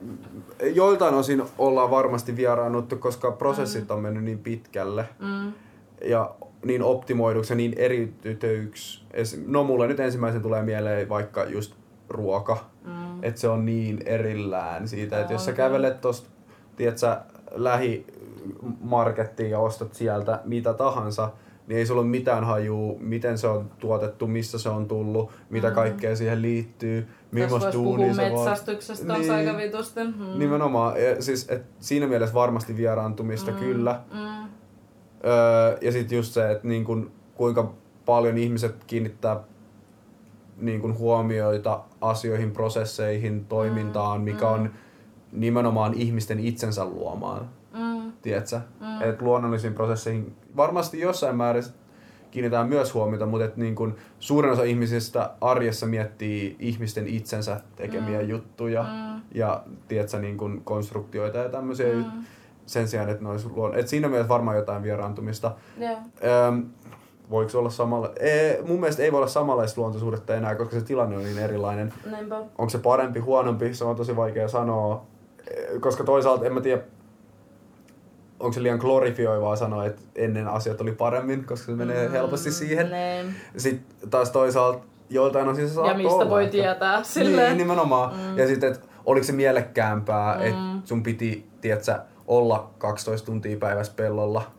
Speaker 2: Joiltain osin ollaan varmasti vieraannuttu, koska prosessit mm. on mennyt niin pitkälle. Mm. Ja niin optimoiduksi ja niin eriytytyksi. No mulle nyt ensimmäisen tulee mieleen vaikka just ruoka. Mm. Että se on niin erillään siitä, että jos sä kävelet tosta, tiedätkö, lähimarkettiin ja ostat sieltä mitä tahansa, niin ei sulla ole mitään hajua, miten se on tuotettu, missä se on tullut, mitä mm. kaikkea siihen liittyy,
Speaker 1: millaista duunia se metsästyksestä niin, aika vitusti. Mm.
Speaker 2: Nimenomaan, ja siis, et siinä mielessä varmasti vieraantumista mm. kyllä. Mm. Öö, ja sitten just se, että niin kun, kuinka paljon ihmiset kiinnittää niin kun huomioita asioihin, prosesseihin, toimintaan, mm. mikä mm. on nimenomaan ihmisten itsensä luomaan. Tiedätkö? Mm. Että luonnollisiin prosesseihin varmasti jossain määrin kiinnitetään myös huomiota, mutta että niin kuin suurin osa ihmisistä arjessa miettii ihmisten itsensä tekemiä mm. juttuja mm. ja tiedätkö, niin kuin konstruktioita ja tämmöisiä. Mm. sen sijaan, että ne olisi luon... Et siinä mielessä varmaan jotain vieraantumista.
Speaker 1: Joo.
Speaker 2: Öm, voiko olla samalla... Ei, mun mielestä ei voi olla samanlaista luontosuhdetta enää, koska se tilanne on niin erilainen. Onko se parempi, huonompi, se on tosi vaikea sanoa. Eh, Koska toisaalta en mä tiedä, onko se liian glorifioivaa sanoa, että ennen asiat oli paremmin, koska se menee helposti siihen.
Speaker 1: Niin.
Speaker 2: Sitten taas toisaalta joiltain on siis
Speaker 1: Ja mistä voi tietää silleen.
Speaker 2: Niin, nimenomaan. Mm. Ja sitten, että oliko se mielekkäämpää, mm. että sun piti, tiedätkö, olla 12 tuntia päivässä pellolla.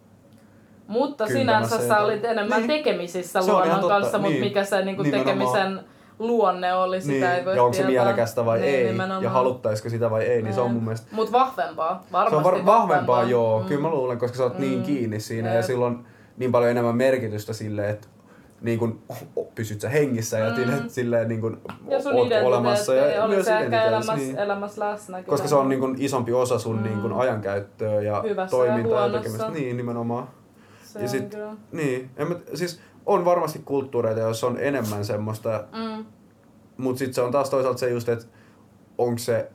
Speaker 1: Mutta sinänsä sä olit enemmän
Speaker 2: Niin.
Speaker 1: tekemisissä luonnon kanssa, mutta
Speaker 2: niin.
Speaker 1: mikä se niinku
Speaker 2: Nimenomaan.
Speaker 1: tekemisen luonne oli, sitä
Speaker 2: Niin,
Speaker 1: ei voi
Speaker 2: ja onko se mielekästä vai
Speaker 1: niin,
Speaker 2: ei,
Speaker 1: nimenomaan.
Speaker 2: ja haluttaisiko sitä vai ei, niin se on mun mielestä
Speaker 1: Mut vahvempaa, varmasti
Speaker 2: Se on var- vahvempaa, joo.
Speaker 1: Mm.
Speaker 2: Kyllä mä luulen, koska sä oot niin kiinni siinä ja
Speaker 1: Jep.
Speaker 2: sillä on niin paljon enemmän merkitystä sille, että niin kun pysyt sä hengissä ja mm. silleen niin kun
Speaker 1: Ja sun
Speaker 2: oot olemassa. Ja
Speaker 1: oli
Speaker 2: myös
Speaker 1: elämässä,
Speaker 2: niin.
Speaker 1: elämässä läsnä. kyllä.
Speaker 2: Koska se on niin kun isompi osa sun niin kun ajankäyttöä ja
Speaker 1: Mm. Hyvässä ja
Speaker 2: toimintaa ja,
Speaker 1: huonossa.
Speaker 2: tekemistä. Niin, nimenomaan.
Speaker 1: se
Speaker 2: ja sit-
Speaker 1: kyllä.
Speaker 2: Niin, en mä, siis on varmasti kulttuureita, joissa on enemmän semmoista,
Speaker 1: Mm.
Speaker 2: mutta sitten se on taas toisaalta se just, että onko se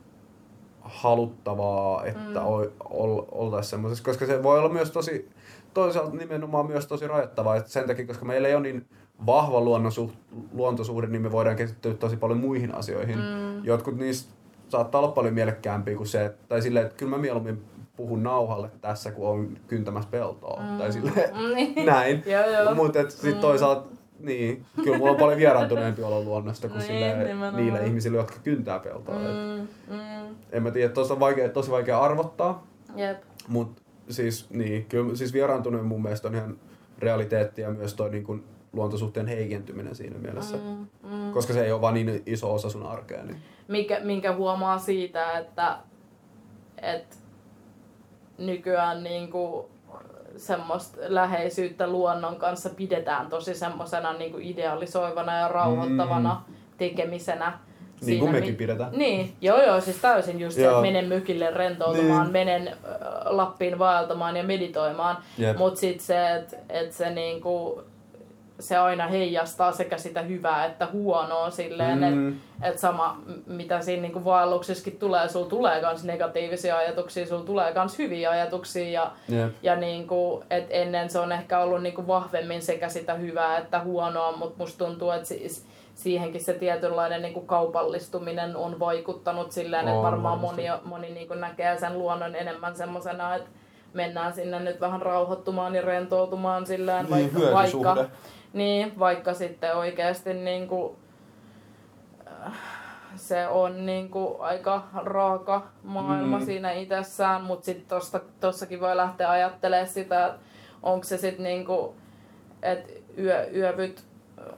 Speaker 2: haluttavaa, että mm. ol, oltaisiin semmoisessa, koska se voi olla myös tosi, toisaalta nimenomaan myös tosi rajoittavaa, että sen takia, koska meillä ei ole niin vahva luonnonsuht, luontosuhde, niin me voidaan keskittyä tosi paljon muihin asioihin. Mm. Jotkut niistä saattaa olla paljon mielekkäämpiä kuin se, tai silleen, että kyllä mä mieluummin puhun nauhalle tässä, kun on kyntämässä peltoa. Mm. Tai silleen,
Speaker 1: Mm, niin.
Speaker 2: näin. Mutta sitten
Speaker 1: Mm.
Speaker 2: toisaalta, niin, kyllä mulla on paljon vieraantuneempi olla luonnosta kuin
Speaker 1: Niin,
Speaker 2: sille,
Speaker 1: nimenomaan.
Speaker 2: niille ihmisille, jotka kyntää peltoa. Mm.
Speaker 1: Mm, mm,
Speaker 2: En mä tiedä, tuossa on vaikea, tosi vaikea arvottaa,
Speaker 1: jep.
Speaker 2: mutta siis, niin, kyllä siis vieraantuminen mun mielestä on ihan realiteetti ja myös toi niin kun, luontosuhteen heikentyminen siinä mielessä. Mm.
Speaker 1: Mm, mm.
Speaker 2: Koska se ei ole vaan niin iso osa sun arkea. Niin.
Speaker 1: Mikä, minkä huomaa siitä, että, että nykyään niinku semmoista läheisyyttä luonnon kanssa pidetään tosi semmoisena niinku idealisoivana ja rauhoittavana mm. tekemisenä.
Speaker 2: Niin kuin mekin pidetään.
Speaker 1: Niin, joo joo, siis täysin just se, että menen mykille rentoutumaan,
Speaker 2: Niin.
Speaker 1: menen Lappiin vaeltamaan ja meditoimaan. Mutta sitten se, että et se niinku, se aina heijastaa sekä sitä hyvää että huonoa silleen,
Speaker 2: Mm.
Speaker 1: että et sama mitä siinä niinku vaelluksessakin tulee, sulla tulee kans negatiivisia ajatuksia, sulla tulee kans hyviä ajatuksia ja,
Speaker 2: Jep.
Speaker 1: ja niinku, et ennen se on ehkä ollut niinku vahvemmin sekä sitä hyvää että huonoa, mutta musta tuntuu, että siis siihenkin se tietynlainen niinku kaupallistuminen on vaikuttanut silleen, että varmaan moni, moni niinku näkee sen luonnon enemmän semmosena, että mennään sinne nyt vähän rauhoittumaan ja rentoutumaan silleen,
Speaker 2: Niin,
Speaker 1: vaikka, vaikka, niin, vaikka sitten oikeasti niinku, äh, se on niinku aika raaka maailma
Speaker 2: Mm.
Speaker 1: siinä itsessään, mutta sitten tossakin voi lähteä ajattelemaan sitä, että onko se sitten niinku, että yö, yövyt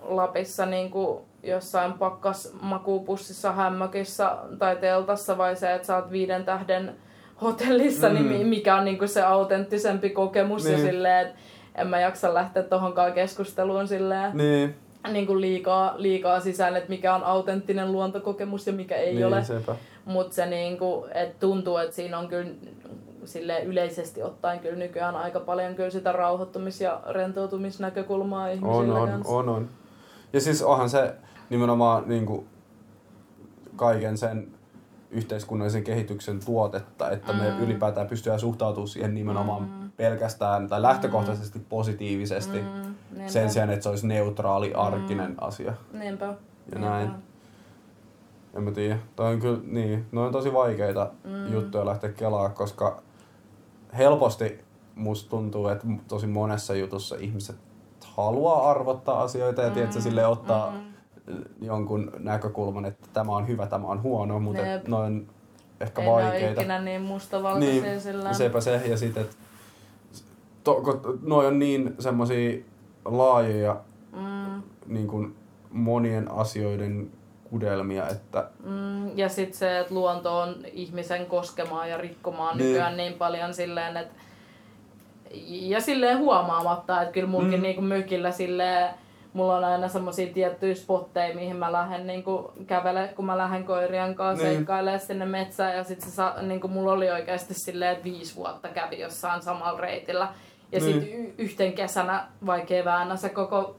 Speaker 1: Lapissa niinku jossain pakkas makuupussissa, hämmökissä tai teltassa vai se, että sä oot viiden tähden hotellissa, mm. niin mi- mikä on niinku se autenttisempi kokemus
Speaker 2: Niin.
Speaker 1: ja silleen, että en mä jaksa lähteä tohonkaan keskusteluun silleen
Speaker 2: Niin,
Speaker 1: niin kuin liikaa, liikaa sisään, että mikä on autenttinen luontokokemus ja mikä ei
Speaker 2: niin
Speaker 1: ole. Mutta se niin kuin, et tuntuu, että siinä on kyllä sille yleisesti ottaen kyllä nykyään aika paljon kyllä sitä rauhoittumis- ja rentoutumisnäkökulmaa
Speaker 2: On,
Speaker 1: ihmisillä
Speaker 2: on,
Speaker 1: kanssa.
Speaker 2: on, on. Ja siis onhan se nimenomaan niin kuin, kaiken sen yhteiskunnallisen kehityksen tuotetta, että me
Speaker 1: Mm.
Speaker 2: ylipäätään pystytään suhtautumaan siihen nimenomaan pelkästään tai lähtökohtaisesti positiivisesti
Speaker 1: Mm, niinpä.
Speaker 2: sen sijaan, että se olisi neutraali, arkinen asia.
Speaker 1: Niinpä.
Speaker 2: Ja
Speaker 1: niinpä.
Speaker 2: näin. En mä tiedä. Toi on kyllä, niin, ne on tosi vaikeita mm. juttuja lähteä kelaa, koska helposti musta tuntuu, että tosi monessa jutussa ihmiset haluaa arvottaa asioita ja mm. tiedätkö, sille ottaa mm. Jonkun näkökulman, että tämä on hyvä, tämä on huono, mutta on ehkä
Speaker 1: Ei
Speaker 2: vaikeita.
Speaker 1: ikinä niin mustavalkoisia
Speaker 2: Niin,
Speaker 1: sillä
Speaker 2: sepä se. Ja sit, et, to, kun noi on niin semmosia laajoja
Speaker 1: Mm,
Speaker 2: niin kuin monien asioiden kudelmia, että
Speaker 1: mm, ja sitten se, että luonto on ihmisen koskemaan ja rikkomaan
Speaker 2: Niin.
Speaker 1: niin. nykyään niin paljon silleen, että ja silleen huomaamatta, että kyllä mulkin
Speaker 2: Mm.
Speaker 1: niinku mökillä silleen, mulla on aina semmosia tiettyjä spotteja, mihin mä lähden niinku kävele, kun mä lähden koirien kanssa
Speaker 2: Niin.
Speaker 1: niin. seikkailemaan sinne metsään. Ja sit se sa, niinku mulla oli oikeasti silleen, että viisi vuotta kävi jossain samalla reitillä. Ja
Speaker 2: Niin.
Speaker 1: niin. sit y- yhten kesänä vai keväänä se koko,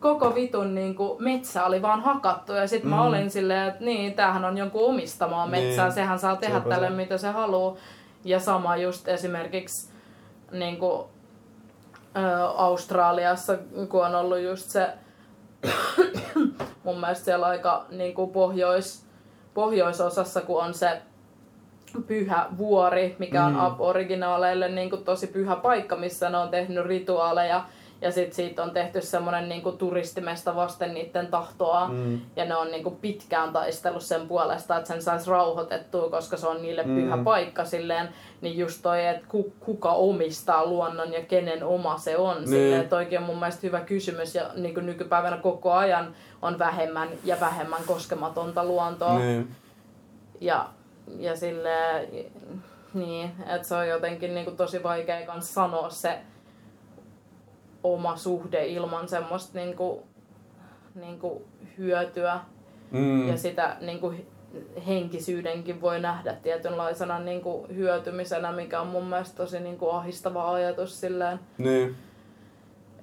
Speaker 1: koko vitun niinku metsä oli vaan hakattu. Ja sit mm. mä olin silleen, että niin, tämähän on jonkun omistamaa metsää,
Speaker 2: Niin.
Speaker 1: sehän saa tehdä
Speaker 2: Sepä
Speaker 1: tälle
Speaker 2: se.
Speaker 1: mitä se haluaa. Ja sama just esimerkiksi niin kuin, Australiassa, kun on ollut just se mun mielestä siellä aika niin kuin pohjois, pohjoisosassa, kun on se pyhä vuori, mikä on mm. aboriginaaleille niin kuin tosi pyhä paikka, missä ne on tehnyt rituaaleja. Ja sitten siitä on tehty semmoinen niinku turistimesta vasten niiden tahtoa. Mm. Ja ne on niinku pitkään taistellut sen puolesta, että sen saisi rauhoitettua, koska se on niille mm. pyhä paikka silleen. Niin just toi, että kuka omistaa luonnon ja kenen oma se on. Niin. Silleen, että oikein on mun mielestä hyvä kysymys. Ja niinku nykypäivänä koko ajan on vähemmän ja vähemmän koskematonta luontoa. Niin. Ja, ja silleen, niin, että se on jotenkin niinku tosi vaikea kans sanoa se, oma suhde ilman semmoista niinku, niinku hyötyä. Mm. Ja sitä niinku henkisyydenkin voi nähdä tietynlaisena niinku hyötymisenä, mikä on mun mielestä tosi niinku ahistava ajatus silleen. Niin.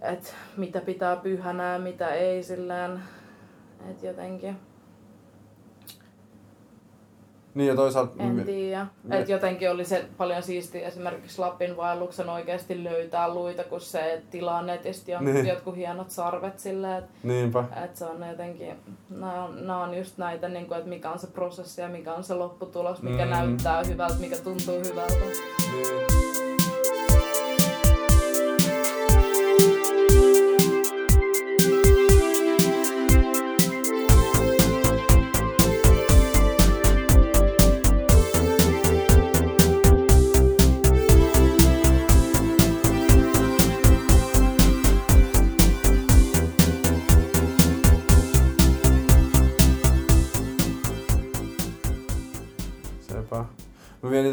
Speaker 1: Että mitä pitää pyhänä ja mitä ei silleen. Että jotenkin.
Speaker 2: Niin ja toisaalta...
Speaker 1: En tiedä. Me... Et jotenkin oli se paljon siistiä esimerkiksi Lapin vaelluksen oikeasti löytää luita, kun se tilaa netistä ja niin. jotkut hienot sarvet silleen. Et, Niinpä. Et se on jotenkin, nämä on, nämä on just näitä, niin kuin, että mikä on se prosessi ja mikä on se lopputulos, mikä mm. näyttää hyvältä, mikä tuntuu hyvältä. Niin.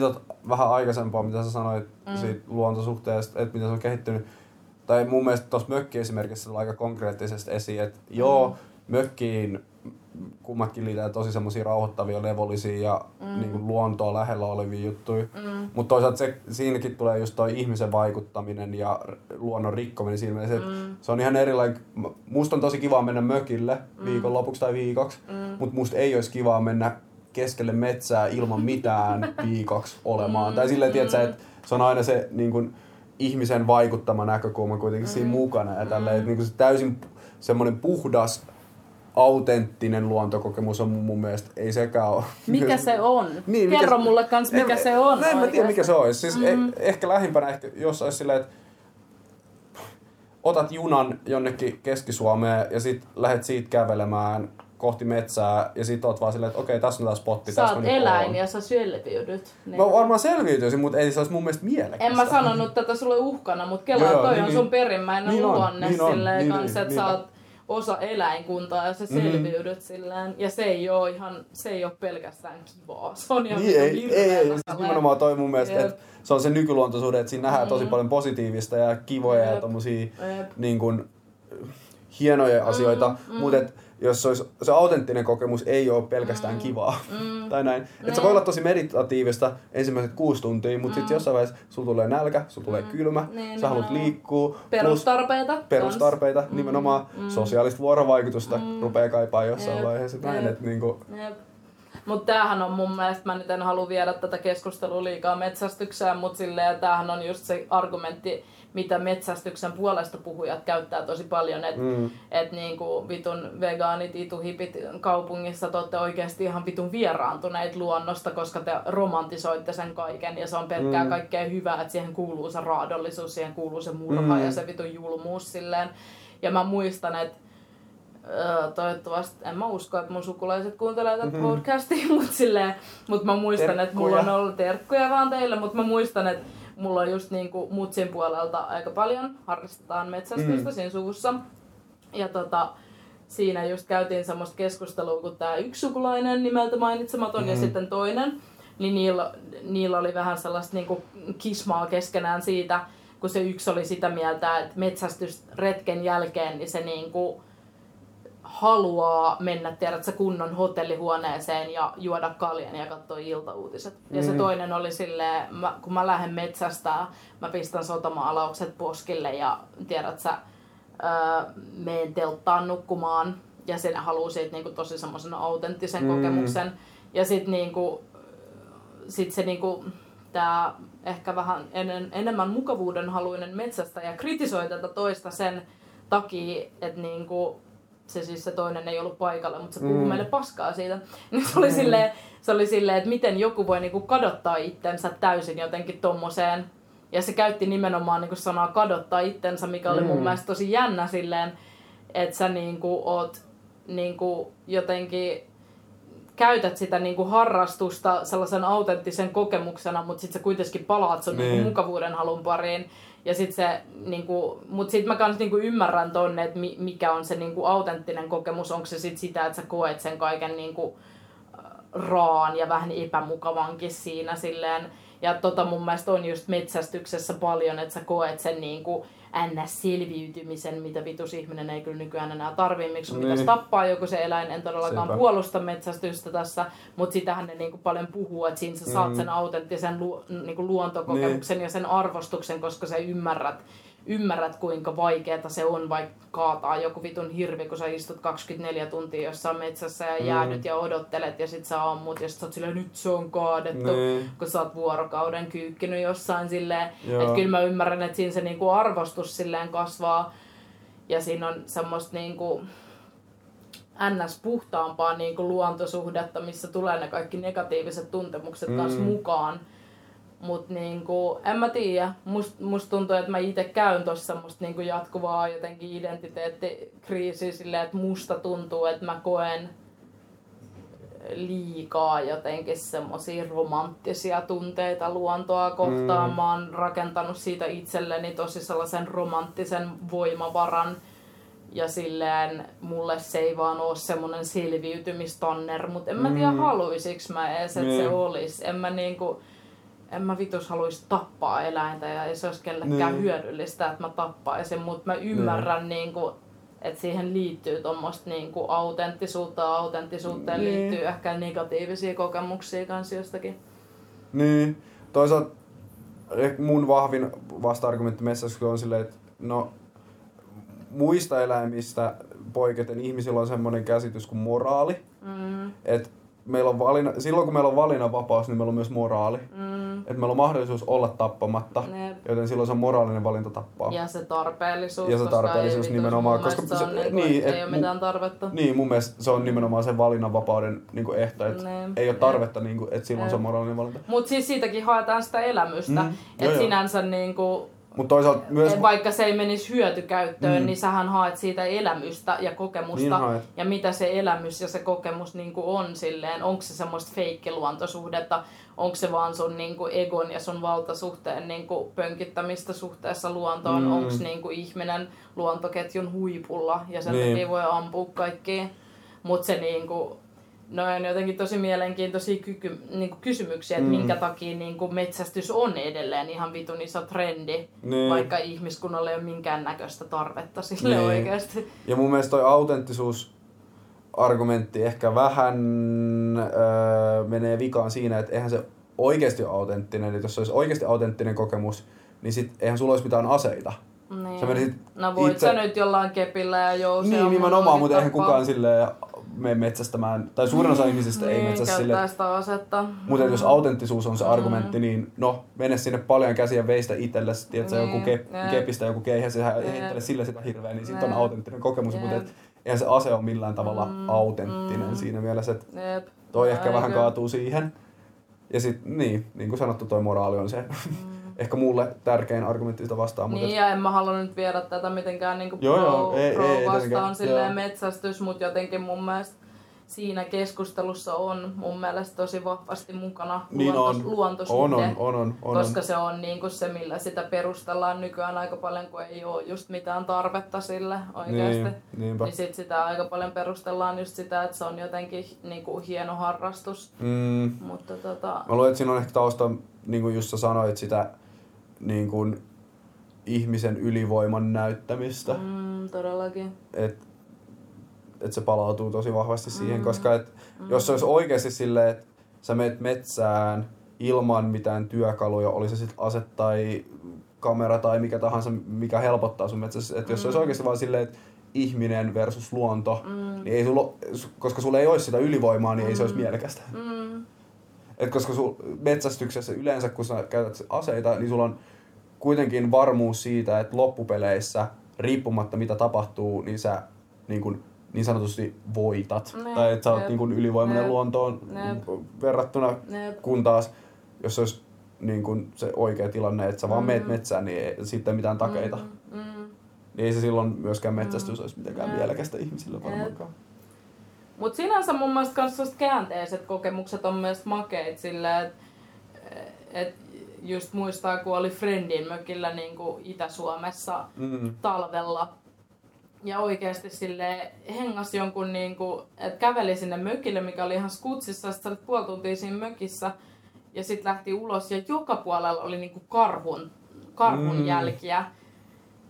Speaker 2: Mietin vähän aikaisempaa, mitä sä sanoit mm. siitä luontosuhteesta, että miten se on kehittynyt. Tai mun mielestä tuossa mökkiesimerkissä on aika konkreettisesti esiin, että mm. joo, mökkiin kummatkin liitää tosi semmoisia rauhoittavia, levollisia ja mm. niin kuin luontoa lähellä olevia juttuja. Mm. Mutta toisaalta se, siinäkin tulee just toi ihmisen vaikuttaminen ja luonnon rikkominen siinä mielessä, mm. se on ihan erilainen. Musta on tosi kiva mennä mökille mm. viikonlopuksi tai viikoksi, mm. mutta musta ei olisi kiva mennä keskelle metsää ilman mitään viikoksi olemaan. Mm, tai silleen, tiedätkö, että se on aina se niin kuin, ihmisen vaikuttama näkökulma kuitenkin mm, siinä mukana. Ja tälleen, että niin kuin se täysin semmoinen puhdas, autenttinen luontokokemus on mun mielestä, ei sekään ole.
Speaker 1: Mikä se on? niin, Kerro mikä, mulle kans, mikä en, se on.
Speaker 2: En mä tiedä, mikä se olisi. Siis mm. eh, ehkä lähimpänä, ehkä, jos olisi silleen, että otat junan jonnekin Keski-Suomeen ja sitten lähdet siitä kävelemään kohti metsää ja sit oot vaan silleen, että okei, tässä on tämä spotti.
Speaker 1: Sä oot eläin ja sä selviydyt.
Speaker 2: Niin. Mä varmaan selviytyisin, mutta ei se olisi mun mielestä mielekästä.
Speaker 1: En mä sanonut tätä sulle uhkana, mutta kelaa toi niin, on sun perimmäinen niin luonne niin silleen niin, kanssa, niin, että niin, sä oot osa eläinkuntaa ja sä mhm. selviydyt mm. silleen. Ja se ei ole ihan, se ei ole pelkästään kivaa. Se on ihan niin, ei, ei, ei,
Speaker 2: siis nimenomaan toi mun mielestä, että se on se nykyluontoisuuden, että siinä nähdään mm. tosi paljon positiivista ja kivoja Jep. ja tommosia niin kuin, hienoja asioita, mm, mm. mutta jos se, olisi, se autenttinen kokemus ei ole pelkästään mm. kivaa. Mm. tai näin. Että se voi olla tosi meditatiivista ensimmäiset kuusi tuntia, mutta mm. sitten jossain vaiheessa sulla tulee nälkä, sulla tulee mm. kylmä, niin, sä haluat liikkua.
Speaker 1: Perustarpeita. Plus,
Speaker 2: perustarpeita, mm. nimenomaan mm. sosiaalista vuorovaikutusta mm. rupeaa kaipaa jossain Jep. vaiheessa. Näin, että niinku...
Speaker 1: Mutta tämähän on mun mielestä, mä nyt en halua viedä tätä keskustelua liikaa metsästykseen, mutta silleen, tämähän on just se argumentti, mitä metsästyksen puolesta puhujat käyttää tosi paljon, että mm. et niinku vitun vegaanit, ituhipit kaupungissa te olette oikeasti ihan vitun vieraantuneet luonnosta, koska te romantisoitte sen kaiken ja se on pelkkää mm. kaikkea hyvää, että siihen kuuluu se raadollisuus, siihen kuuluu se murha mm. ja se vitun julmuus silleen. Ja mä muistan, että toivottavasti, en mä usko, että mun sukulaiset kuuntelee tätä mm-hmm. podcastia, mutta mutta mä muistan, terkkuja. että mulla on ollut terkkuja vaan teille, mutta mä muistan, että mulla on just niinku mutsin puolelta aika paljon, harrastetaan metsästystä mm. siinä suvussa. Ja tota, siinä just käytiin semmoista keskustelua, kun tämä yksi sukulainen nimeltä mainitsematon mm. ja sitten toinen, niin niillä, niillä oli vähän sellaista niinku kismaa keskenään siitä, kun se yksi oli sitä mieltä, että metsästysretken jälkeen niin se niinku, haluaa mennä, tiedätkö, kunnon hotellihuoneeseen ja juoda kaljan ja katsoa iltauutiset. Mm. Ja se mm. toinen oli silleen, mä, kun mä lähden metsästää, mä pistän sotamaalaukset poskille ja tiedätkö, öö, meen telttaan nukkumaan. Ja sen haluaa siitä niinku tosi semmoisen autenttisen mm. kokemuksen. Ja sit, niinku, sit se niinku, tämä ehkä vähän enen, enemmän mukavuudenhaluinen metsästäjä kritisoi tätä toista sen takia, että niinku, se siis se toinen ei ollut paikalla, mutta se puhuu mm. meille paskaa siitä. Niin se oli, mm. silleen, se oli silleen, että miten joku voi niinku kadottaa itsensä täysin jotenkin tommoseen. Ja se käytti nimenomaan niinku sanaa kadottaa itsensä, mikä oli mm. mun mielestä tosi jännä silleen, että sä niinku oot niinku jotenkin käytät sitä niinku harrastusta sellaisen autenttisen kokemuksena, mutta sitten sä kuitenkin palaat sun niin. niinku mukavuuden halun pariin. Ja sit se, niinku, mut sit mä kans niinku ymmärrän tonne, että mikä on se niinku autenttinen kokemus. Onko se sit sitä, että sä koet sen kaiken niinku raan ja vähän epämukavankin siinä silleen. Ja tota mun mielestä on just metsästyksessä paljon, että sä koet sen niinku, ns-selviytymisen, mitä vitus ihminen ei kyllä nykyään enää tarvii, miksi niin. pitäisi tappaa joku se eläin. En todellakaan Sepä. puolusta metsästystä tässä, mutta sitähän ne niinku paljon puhuu, että siinä sä saat mm. sen autenttisen lu, niinku luontokokemuksen niin. ja sen arvostuksen, koska sä ymmärrät, ymmärrät, kuinka vaikeaa se on vaikka kaataa joku vitun hirvi, kun sä istut 24 tuntia jossain metsässä ja jäädyt mm. ja odottelet ja sit sä ammut ja sit sä oot silleen, nyt se on kaadettu, niin. kun sä oot vuorokauden kyykkinyt jossain silleen. Että kyllä mä ymmärrän, että siinä se niinku arvostus silleen kasvaa ja siinä on semmoista niinku, ns. puhtaampaa niinku luontosuhdetta, missä tulee ne kaikki negatiiviset tuntemukset mm. taas mukaan Mut niinku, en mä tiedä. Must, must tuntuu, että mä itse käyn tuossa semmoista niinku jatkuvaa jotenkin identiteettikriisiä silleen, että musta tuntuu, että mä koen liikaa jotenkin semmoisia romanttisia tunteita luontoa kohtaan. Mm. Mä oon rakentanut siitä itselleni tosi sellaisen romanttisen voimavaran. Ja silleen mulle se ei vaan ole semmoinen selviytymistanner, mutta en mä tiedä mm. haluisiks mä edes, että mm. se niin. olisi. En mä niinku, en mä vitus haluaisi tappaa eläintä ja ei se olisi kellekään niin. hyödyllistä, että mä tappaisin, mutta mä ymmärrän niin. Niinku, että siihen liittyy tuommoista niinku autenttisuutta ja autenttisuuteen niin. liittyy ehkä negatiivisia kokemuksia kanssa jostakin.
Speaker 2: Niin, toisaalta mun vahvin vasta-argumentti on silleen, että no muista eläimistä poiketen ihmisillä on semmoinen käsitys kuin moraali. Mm. Että meillä on valina, silloin kun meillä on valinnanvapaus, niin meillä on myös moraali. Mm. Että meillä on mahdollisuus olla tappamatta, ne. joten silloin se on moraalinen valinta tappaa.
Speaker 1: Ja se tarpeellisuus.
Speaker 2: Ja se tarpeellisuus koska nimenomaan, koska
Speaker 1: se, on niin, niin, et, ei ole mitään tarvetta.
Speaker 2: Niin, mun mielestä se on nimenomaan sen valinnanvapauden niin kuin ehto, että ei ole tarvetta, niin kuin, että silloin ne. se on moraalinen valinta.
Speaker 1: Mutta siis siitäkin haetaan sitä elämystä, mm. että sinänsä niin kuin,
Speaker 2: Mut toisaalta myös...
Speaker 1: Vaikka se ei menisi hyötykäyttöön, mm. niin sähän haet siitä elämystä ja kokemusta. Niin ja mitä se elämys ja se kokemus niin on silleen. Onko se semmoista feikkiluontosuhdetta, onko se vaan sun niin kuin egon ja sun valtasuhteen niin kuin pönkittämistä suhteessa luontoon. Mm. Onko niin ihminen luontoketjun huipulla ja sen niin. takia voi ampua kaikki. Mutta se niin kuin, No on jotenkin tosi mielenkiintoisia kyky, niin kuin kysymyksiä, että mm. minkä takia niin kuin metsästys on edelleen ihan vitun iso trendi, niin. vaikka ihmiskunnalle ei ole minkäännäköistä tarvetta sille niin. oikeasti.
Speaker 2: Ja mun mielestä toi autenttisuus argumentti ehkä vähän öö, menee vikaan siinä, että eihän se oikeasti ole autenttinen. Että jos se olisi oikeasti autenttinen kokemus, niin sit eihän sulla olisi mitään aseita.
Speaker 1: Niin. Sä menisit no voit itse... sä nyt jollain kepillä ja jousia.
Speaker 2: Niin, nimenomaan, mutta eihän kukaan silleen mene metsästämään, tai suurin osa ihmisistä
Speaker 1: niin,
Speaker 2: ei metsästä sille.
Speaker 1: sitä asetta.
Speaker 2: Mutta jos autenttisuus on se mm. argumentti, niin no, mene sinne paljon käsiä veistä itsellesi, tiedätkö, niin, joku kep, kepistä joku keihä, sehän heittele sillä sitä hirveä, niin sitten on autenttinen kokemus, mutta et, eihän se ase ole millään tavalla mm. autenttinen mm. siinä mielessä, että toi Jep. ehkä vähän kaatuu siihen. Ja sitten niin, niin kuin sanottu, toi moraali on se. Mm ehkä mulle tärkein argumentti sitä vastaan.
Speaker 1: Niin, mutta ja en mä halua nyt viedä tätä mitenkään niinku joo, pro, joo, ei, pro ei, vastaan silleen joo. metsästys, mutta jotenkin mun mielestä siinä keskustelussa on mun mielestä tosi vahvasti mukana niin luontos, on. luontosuhde,
Speaker 2: on, on, on, on, on,
Speaker 1: koska se on niinku se, millä sitä perustellaan nykyään aika paljon, kun ei ole just mitään tarvetta sille oikeasti. Niin, niinpä. niin sit sitä aika paljon perustellaan just sitä, että se on jotenkin niinku hieno harrastus. Mm. Mutta tota...
Speaker 2: Mä luulen, että siinä on ehkä tausta, niin kuin just sä sanoit, sitä niin kuin ihmisen ylivoiman näyttämistä.
Speaker 1: Mm, todellakin.
Speaker 2: Et, et se palautuu tosi vahvasti siihen, mm. koska et, mm. jos se olisi oikeasti silleen, että sä menet metsään ilman mitään työkaluja, oli se sitten ase tai kamera tai mikä tahansa, mikä helpottaa sun metsässä. Että jos mm. se olisi mm. oikeasti vaan silleen, että ihminen versus luonto, mm. niin ei sulla, koska sulla ei olisi sitä ylivoimaa, niin mm. ei se olisi mm. mielekästä. Mm. Et koska sul metsästyksessä yleensä, kun sä käytät aseita, niin sulla on kuitenkin varmuus siitä, että loppupeleissä, riippumatta mitä tapahtuu, niin sä niin, kun, niin sanotusti voitat.
Speaker 1: Ne,
Speaker 2: tai että sä oot niin kun ylivoimainen
Speaker 1: jep,
Speaker 2: luontoon
Speaker 1: jep.
Speaker 2: verrattuna,
Speaker 1: Jep.
Speaker 2: kun taas jos olisi niin kun se oikea tilanne, että sä vaan
Speaker 1: Mm.
Speaker 2: meet metsään, niin ei, sitten mitään takeita.
Speaker 1: Mm, mm.
Speaker 2: Niin ei se silloin myöskään metsästys
Speaker 1: Mm.
Speaker 2: olisi mitenkään mielekästä ihmisille varmaankaan.
Speaker 1: Mutta sinänsä mun mielestä sellaiset käänteiset kokemukset on myös makeit silleen, että et just muistaa, kun oli Friendin mökillä niin kuin Itä-Suomessa
Speaker 2: Mm.
Speaker 1: talvella. Ja oikeasti sille hengas jonkun, niin kuin, että käveli sinne mökille, mikä oli ihan skutsissa, sitten puoli tuntia siinä mökissä. Ja sitten lähti ulos ja joka puolella oli niin kuin karhun, karhun
Speaker 2: Mm.
Speaker 1: jälkiä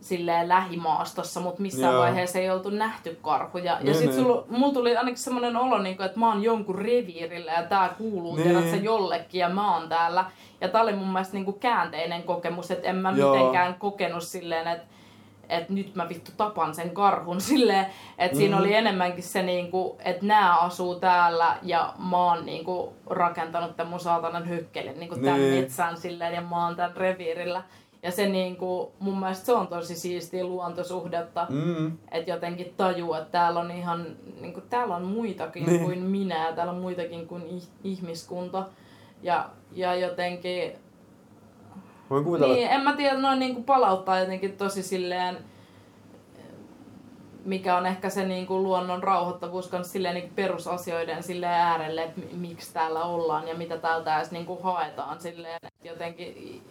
Speaker 1: silleen lähimaastossa, mutta missään
Speaker 2: Joo.
Speaker 1: vaiheessa ei oltu nähty karhuja. Ja
Speaker 2: Niin,
Speaker 1: sitten
Speaker 2: niin.
Speaker 1: sulla, mulla tuli ainakin semmoinen olo, niin kuin, että mä oon jonkun reviirillä ja tää kuuluu
Speaker 2: Niin.
Speaker 1: niin. tiedätkö, jollekin ja mä oon täällä. Ja tää oli mun mielestä niin kuin käänteinen kokemus, että en mä
Speaker 2: Joo.
Speaker 1: mitenkään kokenut silleen, että että nyt mä vittu tapan sen karhun silleen, että siinä
Speaker 2: Mhm.
Speaker 1: oli enemmänkin se niinku, että nämä asuu täällä ja mä oon niinku rakentanut tämän mun saatanan hykkelin niinku tämän
Speaker 2: Niin.
Speaker 1: metsään silleen ja mä oon tämän reviirillä. Ja se niinku, mun mielestä se on tosi siistiä luontosuhdetta,
Speaker 2: Mm.
Speaker 1: että jotenkin tajuu, että täällä on ihan, niinku, täällä on muitakin
Speaker 2: Niin.
Speaker 1: kuin minä täällä on muitakin kuin ih- ihmiskunta. Ja, ja jotenkin
Speaker 2: Voin kuvitella,
Speaker 1: niin, en mä tiedä, noin niinku palauttaa jotenkin tosi silleen, mikä on ehkä se niinku luonnon rauhoittavuus kans silleen niinku perusasioiden silleen äärelle, että mi- miksi täällä ollaan ja mitä täältä edes niinku haetaan silleen, että jotenkin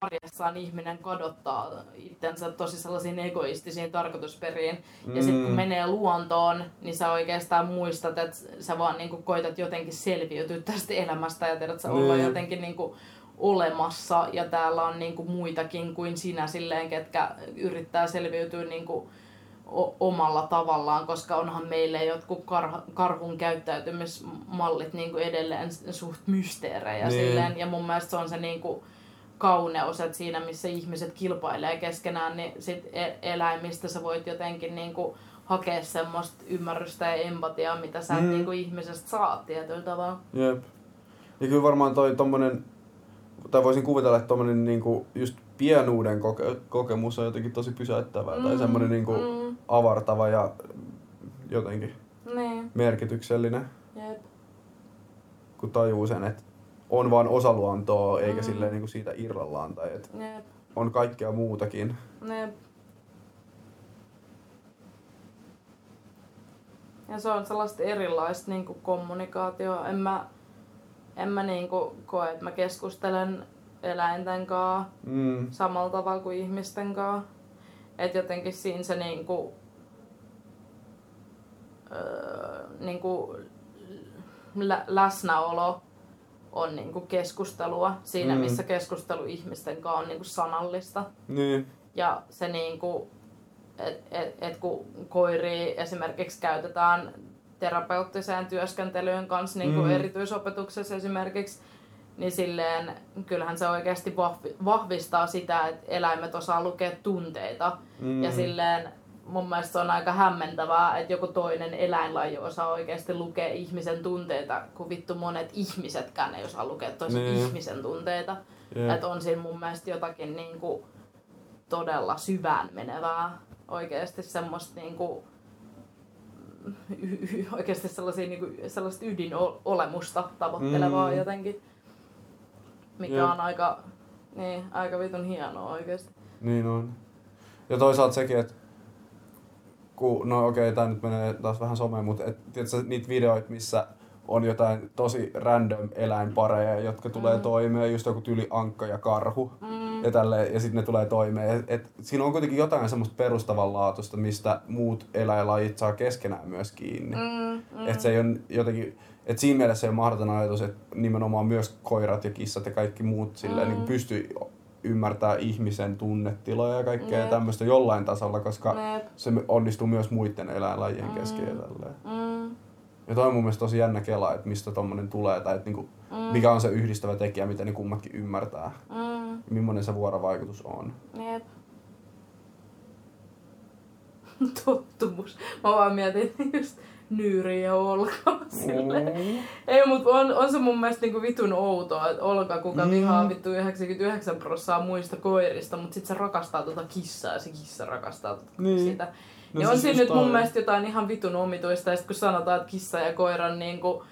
Speaker 1: arjessaan ihminen kadottaa itsensä tosi sellaisiin egoistisiin tarkoitusperiin. Ja sitten kun
Speaker 2: Mm.
Speaker 1: menee luontoon, niin sä oikeastaan muistat, että sä vaan niinku koitat jotenkin selviytyä tästä elämästä ja tiedät, sä olla
Speaker 2: Niin.
Speaker 1: jotenkin niinku olemassa ja täällä on niinku muitakin kuin sinä silleen, ketkä yrittää selviytyä niinku o- omalla tavallaan, koska onhan meille jotkut kar- karhun käyttäytymismallit niinku edelleen suht mysteerejä
Speaker 2: Niin.
Speaker 1: silleen, ja mun mielestä se on se niinku kauneus, että siinä missä ihmiset kilpailee keskenään, niin sit e- eläimistä sä voit jotenkin niinku hakea semmoista ymmärrystä ja empatiaa, mitä sä
Speaker 2: Mm.
Speaker 1: mm. niinku ihmisestä saat tietyllä tavalla.
Speaker 2: Jep. Ja kyllä varmaan toi tommonen, tai voisin kuvitella, että tommonen niinku just pienuuden koke- kokemus on jotenkin tosi pysäyttävää. Tai
Speaker 1: Mm,
Speaker 2: semmonen niinku
Speaker 1: mm.
Speaker 2: avartava ja jotenkin
Speaker 1: Niin,
Speaker 2: merkityksellinen,
Speaker 1: jep.
Speaker 2: kun tajuu sen, että on vaan osa luontoa, eikä
Speaker 1: Mm.
Speaker 2: silleen niinku siitä irrallaan. Tai että
Speaker 1: Jep.
Speaker 2: on kaikkea muutakin.
Speaker 1: Jep. Ja se on sellaista erilaista niin kuin kommunikaatioa. En mä, en mä niin kuin koe, että mä keskustelen eläinten kanssa
Speaker 2: Mm.
Speaker 1: samalla tavalla kuin ihmisten kanssa. Että jotenkin siinä se niin kuin, öö, niin kuin lä- läsnäolo on niin kuin keskustelua siinä,
Speaker 2: Mm.
Speaker 1: missä keskustelu ihmisten kanssa on niin kuin sanallista.
Speaker 2: Niin.
Speaker 1: Ja se niinku, että et, et kun koiria esimerkiksi käytetään terapeuttiseen työskentelyyn kanssa niin
Speaker 2: Mm.
Speaker 1: mm. erityisopetuksessa esimerkiksi, niin silleen kyllähän se oikeasti vahvi, vahvistaa sitä, että eläimet osaa lukea tunteita.
Speaker 2: Mm.
Speaker 1: Ja silleen mun mielestä se on aika hämmentävää, että joku toinen eläinlaji osaa oikeasti lukea ihmisen tunteita, kun vittu monet ihmisetkään ei osaa lukea toisen
Speaker 2: Niin.
Speaker 1: ihmisen tunteita.
Speaker 2: Jep.
Speaker 1: Että on siinä mun mielestä jotakin niinku todella syvään menevää. Oikeasti semmoista y- y- oikeasti sellaisia, niinku, sellaista ydinolemusta tavoittelevaa
Speaker 2: Mm.
Speaker 1: jotenkin. Mikä
Speaker 2: Jep.
Speaker 1: on aika, niin, aika vitun hienoa oikeasti.
Speaker 2: Niin on. Ja toisaalta sekin, että kun, no okei, tää nyt menee taas vähän someen, mutta et, tiedätkö, niitä videoita, missä on jotain tosi random eläinpareja, jotka tulee
Speaker 1: Mm.
Speaker 2: toimeen, just joku tyli ankka ja karhu,
Speaker 1: Mm.
Speaker 2: ja, tälle, ja sitten ne tulee toimeen. Et, et, siinä on kuitenkin jotain semmoista perustavanlaatuista, mistä muut eläinlajit saa keskenään myös kiinni.
Speaker 1: Mm, mm.
Speaker 2: Että se ei ole jotenkin, että siinä mielessä ei ole mahdoton ajatus, että nimenomaan myös koirat ja kissat ja kaikki muut silleen,
Speaker 1: Mm.
Speaker 2: niin pystyy ymmärtää ihmisen tunnetiloja ja kaikkea
Speaker 1: Jep.
Speaker 2: tämmöistä jollain tasolla, koska
Speaker 1: Jep.
Speaker 2: se onnistuu myös muiden eläinlajien
Speaker 1: Mm.
Speaker 2: tälleen.
Speaker 1: Mm,
Speaker 2: Ja toi on mun mielestä tosi jännä kela, että mistä tommonen tulee tai että niinku,
Speaker 1: mm,
Speaker 2: mikä on se yhdistävä tekijä, mitä ne kummatkin ymmärtää.
Speaker 1: mm,
Speaker 2: Ja millainen se vuorovaikutus on.
Speaker 1: jep. Tottumus. Mä vaan mietin just nyyriin ja olkaa. Silleen.
Speaker 2: Mm.
Speaker 1: Ei, mutta on, on se mun mielestä niinku vitun outoa, että Olka, kuka
Speaker 2: Mm.
Speaker 1: vihaa vittu 99 prosenttia muista koirista, mutta sit se rakastaa tota kissaa ja se kissa rakastaa tota
Speaker 2: Niin.
Speaker 1: sitä.
Speaker 2: No
Speaker 1: ja on
Speaker 2: siis
Speaker 1: siinä nyt mun mielestä jotain ihan vitun omituista, ja sit kun sanotaan, että kissa ja koiran niinku,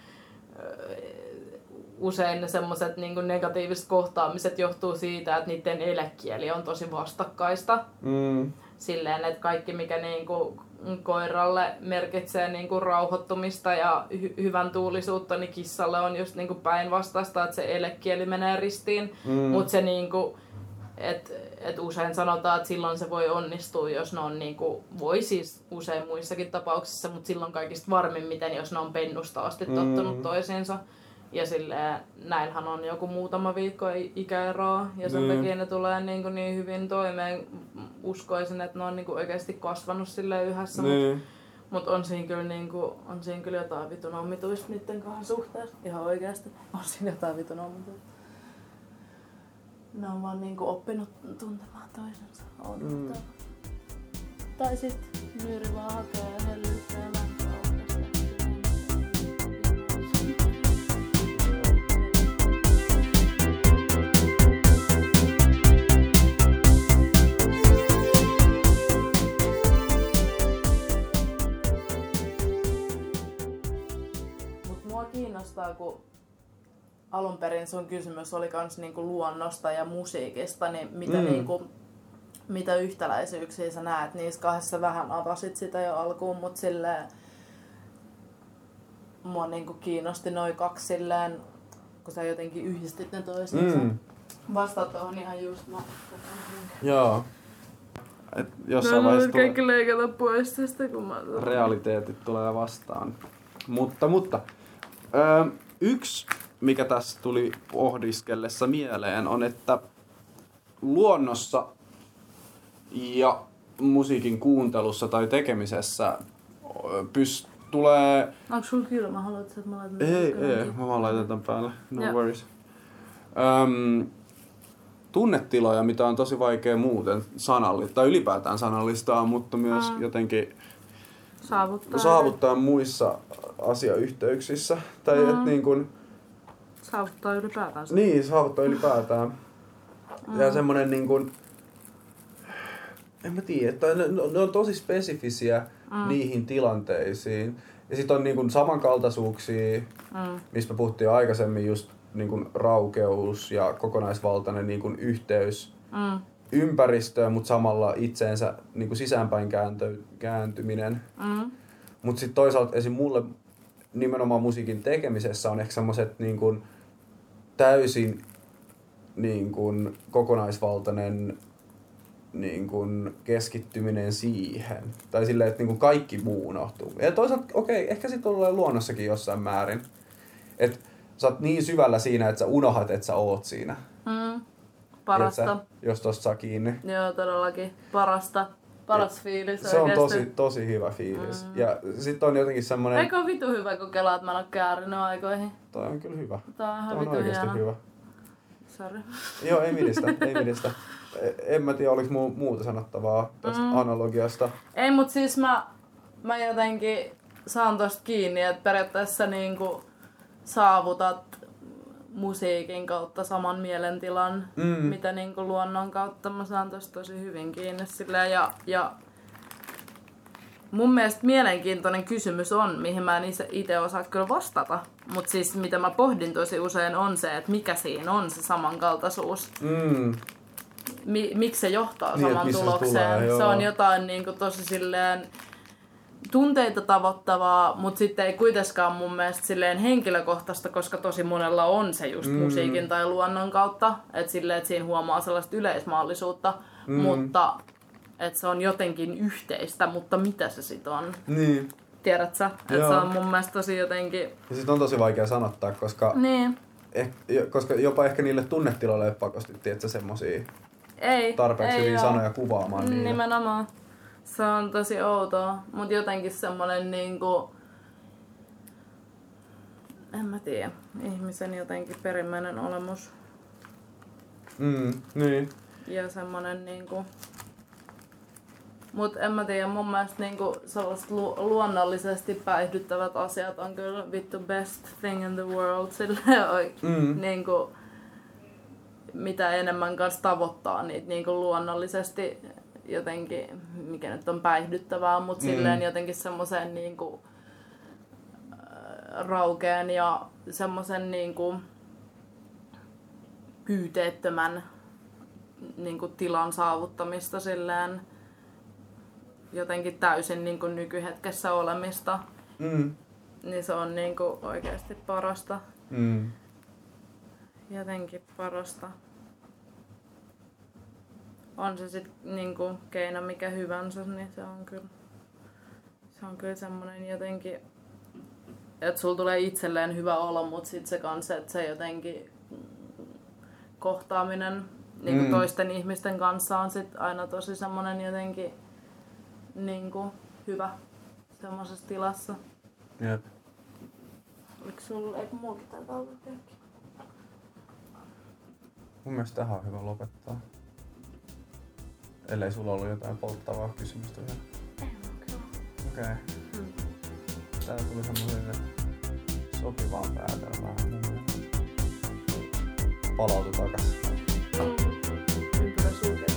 Speaker 1: usein ne semmoset niinku negatiiviset kohtaamiset johtuu siitä, että niiden elekieli on tosi vastakkaista.
Speaker 2: Mm.
Speaker 1: Silleen, että kaikki mikä niinku koiralle merkitsee niinku rauhoittumista ja hy- hyvän tuulisuutta, niin kissalle on just niinku päinvastaista, että se elekieli menee ristiin.
Speaker 2: Mm.
Speaker 1: Mutta se niinku, et, et usein sanotaan, että silloin se voi onnistua, jos ne on niinku, voi siis usein muissakin tapauksissa, mutta silloin kaikista varmimmiten, jos ne on pennusta asti tottunut
Speaker 2: Mm.
Speaker 1: toisiinsa. Ja silleen, näinhän on joku muutama viikko ikäeroa ja sen
Speaker 2: Niin.
Speaker 1: takia ne tulee niin, niin hyvin toimeen. Uskoisin, että ne on niin oikeasti kasvanut sille yhdessä, niin.
Speaker 2: Niin.
Speaker 1: mutta on siinä kyllä niinku, on siinä kyllä jotain vitun omituista niiden kanssa suhteessa. Ihan oikeasti. On siinä jotain vitun omituista. Ne on vaan niinku oppinut tuntemaan toisensa.
Speaker 2: Mm.
Speaker 1: Mm. Tai sit Myyri vaan hakee kiinnostaa, kun alun perin sun kysymys oli kans niinku luonnosta ja musiikista, niin mitä,
Speaker 2: Mm.
Speaker 1: niinku, mitä yhtäläisyyksiä sä näet niissä kahdessa vähän avasit sitä jo alkuun, mutta silleen mua niinku kiinnosti noin kaksi silleen, kun sä jotenkin yhdistit ne toisiinsa.
Speaker 2: Mm.
Speaker 1: Vastaat tuohon ihan just mä.
Speaker 2: Joo. Et jossain
Speaker 1: Mä
Speaker 2: vaiheessa
Speaker 1: voin
Speaker 2: tulee,
Speaker 1: kaikki leikata pois tästä, kun mä...
Speaker 2: realiteetit tulee vastaan. Mutta, mutta öö, yksi, mikä tässä tuli pohdiskellessa mieleen, on, että luonnossa ja musiikin kuuntelussa tai tekemisessä ö, pys, tulee...
Speaker 1: Onko sulla kylmä? Haluatko, että mä laitan
Speaker 2: Ei, ei, mä vaan laitan tämän päälle. No
Speaker 1: Joo.
Speaker 2: worries. Öm, tunnetiloja, mitä on tosi vaikea muuten sanallistaa, tai ylipäätään sanallistaa, mutta myös
Speaker 1: Mm.
Speaker 2: jotenkin
Speaker 1: Saavuttaa.
Speaker 2: saavuttaa muissa asiayhteyksissä. Tai
Speaker 1: Mm.
Speaker 2: et niin kuin,
Speaker 1: Saavuttaa ylipäätänsä.
Speaker 2: niin, saavuttaa ylipäätään.
Speaker 1: Mm.
Speaker 2: Ja semmonen niin kuin, en mä tiedä, että ne, ne on tosi spesifisiä
Speaker 1: Mm.
Speaker 2: niihin tilanteisiin. Ja sitten on niin kuin samankaltaisuuksia,
Speaker 1: Mm.
Speaker 2: mistä me puhuttiin aikaisemmin, just niin kuin raukeus ja kokonaisvaltainen niin kuin yhteys
Speaker 1: Mm.
Speaker 2: Ympäristöön, mutta samalla itseensä niin kuin sisäänpäin kääntö, kääntyminen.
Speaker 1: Mm.
Speaker 2: Mutta sitten toisaalta esim. mulle nimenomaan musiikin tekemisessä on ehkä semmoiset niin kuin täysin niin kuin kokonaisvaltainen niin kuin keskittyminen siihen. Tai silleen, että niin kuin kaikki muu unohtuu. Ja toisaalta, okei, ehkä sitten tulee luonnossakin jossain määrin. Että sä oot niin syvällä siinä, että sä unohat, että sä oot siinä.
Speaker 1: Mm. Parasta.
Speaker 2: Tiedätkö, jos tosta saa kiinni.
Speaker 1: Joo, todellakin. Parasta. Paras fiilis
Speaker 2: Se on tosi, tosi hyvä fiilis.
Speaker 1: Mm.
Speaker 2: Ja sitten on jotenkin semmoinen...
Speaker 1: Eikö ole vitu hyvä, kun kelaat mä en ole käärinyt aikoihin?
Speaker 2: Toi on kyllä hyvä.
Speaker 1: Tää on ihan
Speaker 2: Toi on
Speaker 1: vitu
Speaker 2: oikeasti
Speaker 1: hieno.
Speaker 2: hyvä.
Speaker 1: Sori.
Speaker 2: Joo, ei midistä, ei midistä. E- En mä tiedä, oliko mu- muuta sanottavaa tästä
Speaker 1: Mm.
Speaker 2: analogiasta.
Speaker 1: Ei, mut siis mä, mä jotenkin saan tosta kiinni, että periaatteessa niinku saavutat musiikin kautta saman mielentilan,
Speaker 2: Mm.
Speaker 1: mitä niinku luonnon kautta. Mä saan tosta tosi hyvin kiinni silleen, ja, ja mun mielestä mielenkiintoinen kysymys on, mihin mä en itse osaa kyllä vastata. Mutta siis mitä mä pohdin tosi usein on se, että mikä siinä on se samankaltaisuus.
Speaker 2: Mm.
Speaker 1: Mi- miksi se johtaa
Speaker 2: Niin,
Speaker 1: saman tulokseen.
Speaker 2: tulee,
Speaker 1: se on jotain niin kuin, tosi silleen tunteita tavoittavaa, mutta sitten ei kuitenkaan mun mielestä silleen henkilökohtaista, koska tosi monella on se just
Speaker 2: Mm.
Speaker 1: mm. musiikin tai luonnon kautta. Että silleen, että siinä huomaa sellaista yleismaallisuutta,
Speaker 2: Mm.
Speaker 1: mm. mutta että se on jotenkin yhteistä, mutta mitä se sitten on?
Speaker 2: Niin.
Speaker 1: Tiedät sä? Että se on mun mielestä tosi jotenkin...
Speaker 2: Ja sit on tosi vaikea sanottaa, koska,
Speaker 1: Niin.
Speaker 2: eh, koska jopa ehkä niille tunnetiloille ei ole pakosti, tiedätkö, semmosia
Speaker 1: Ei.
Speaker 2: tarpeeksi
Speaker 1: ei
Speaker 2: hyviä
Speaker 1: oo.
Speaker 2: sanoja kuvaamaan niitä.
Speaker 1: Nimenomaan. Se on tosi outoa, mutta jotenkin semmonen niinku... En mä tiedä. Ihmisen jotenkin perimmäinen olemus.
Speaker 2: Mm, niin.
Speaker 1: Ja semmonen niinku... Mut en mä tiedä, mun mielestä niinku sellaiset lu- luonnollisesti päihdyttävät asiat on kyllä vittu best thing in the world. Silleen oik-
Speaker 2: Mm.
Speaker 1: niinku, mitä enemmän kanssa tavoittaa niitä niinku luonnollisesti jotenkin, mikä nyt on päihdyttävää, mutta
Speaker 2: Mm.
Speaker 1: silleen jotenkin semmoisen niinku, äh, raukeen ja semmoisen niinku, pyyteettömän niinku, tilan saavuttamista silleen jotenkin täysin niinku, nykyhetkessä olemista,
Speaker 2: Mm.
Speaker 1: niin se on niinku, oikeasti parasta.
Speaker 2: Mm.
Speaker 1: Jotenkin parasta. On se sitten niinku keino mikä hyvänsä, niin se on kyllä, se on kyllä semmonen jotenkin, että sulla tulee itselleen hyvä olo, mutta sitten se kanssa, että se jotenkin kohtaaminen niinku
Speaker 2: Mm.
Speaker 1: toisten ihmisten kanssa on sit aina tosi semmonen jotenkin niinku hyvä semmoisessa tilassa.
Speaker 2: Jep.
Speaker 1: Oliko sulla, eikö olla kaikki?
Speaker 2: Mun mielestä tähän on hyvä lopettaa. Ellei sulla ollut jotain polttavaa kysymystä vielä.
Speaker 1: Kyllä.
Speaker 2: Okei. Okay.
Speaker 1: Mm.
Speaker 2: Tää tuli semmoinen sopivaan päätelmään. Palautu takas.
Speaker 1: Mm.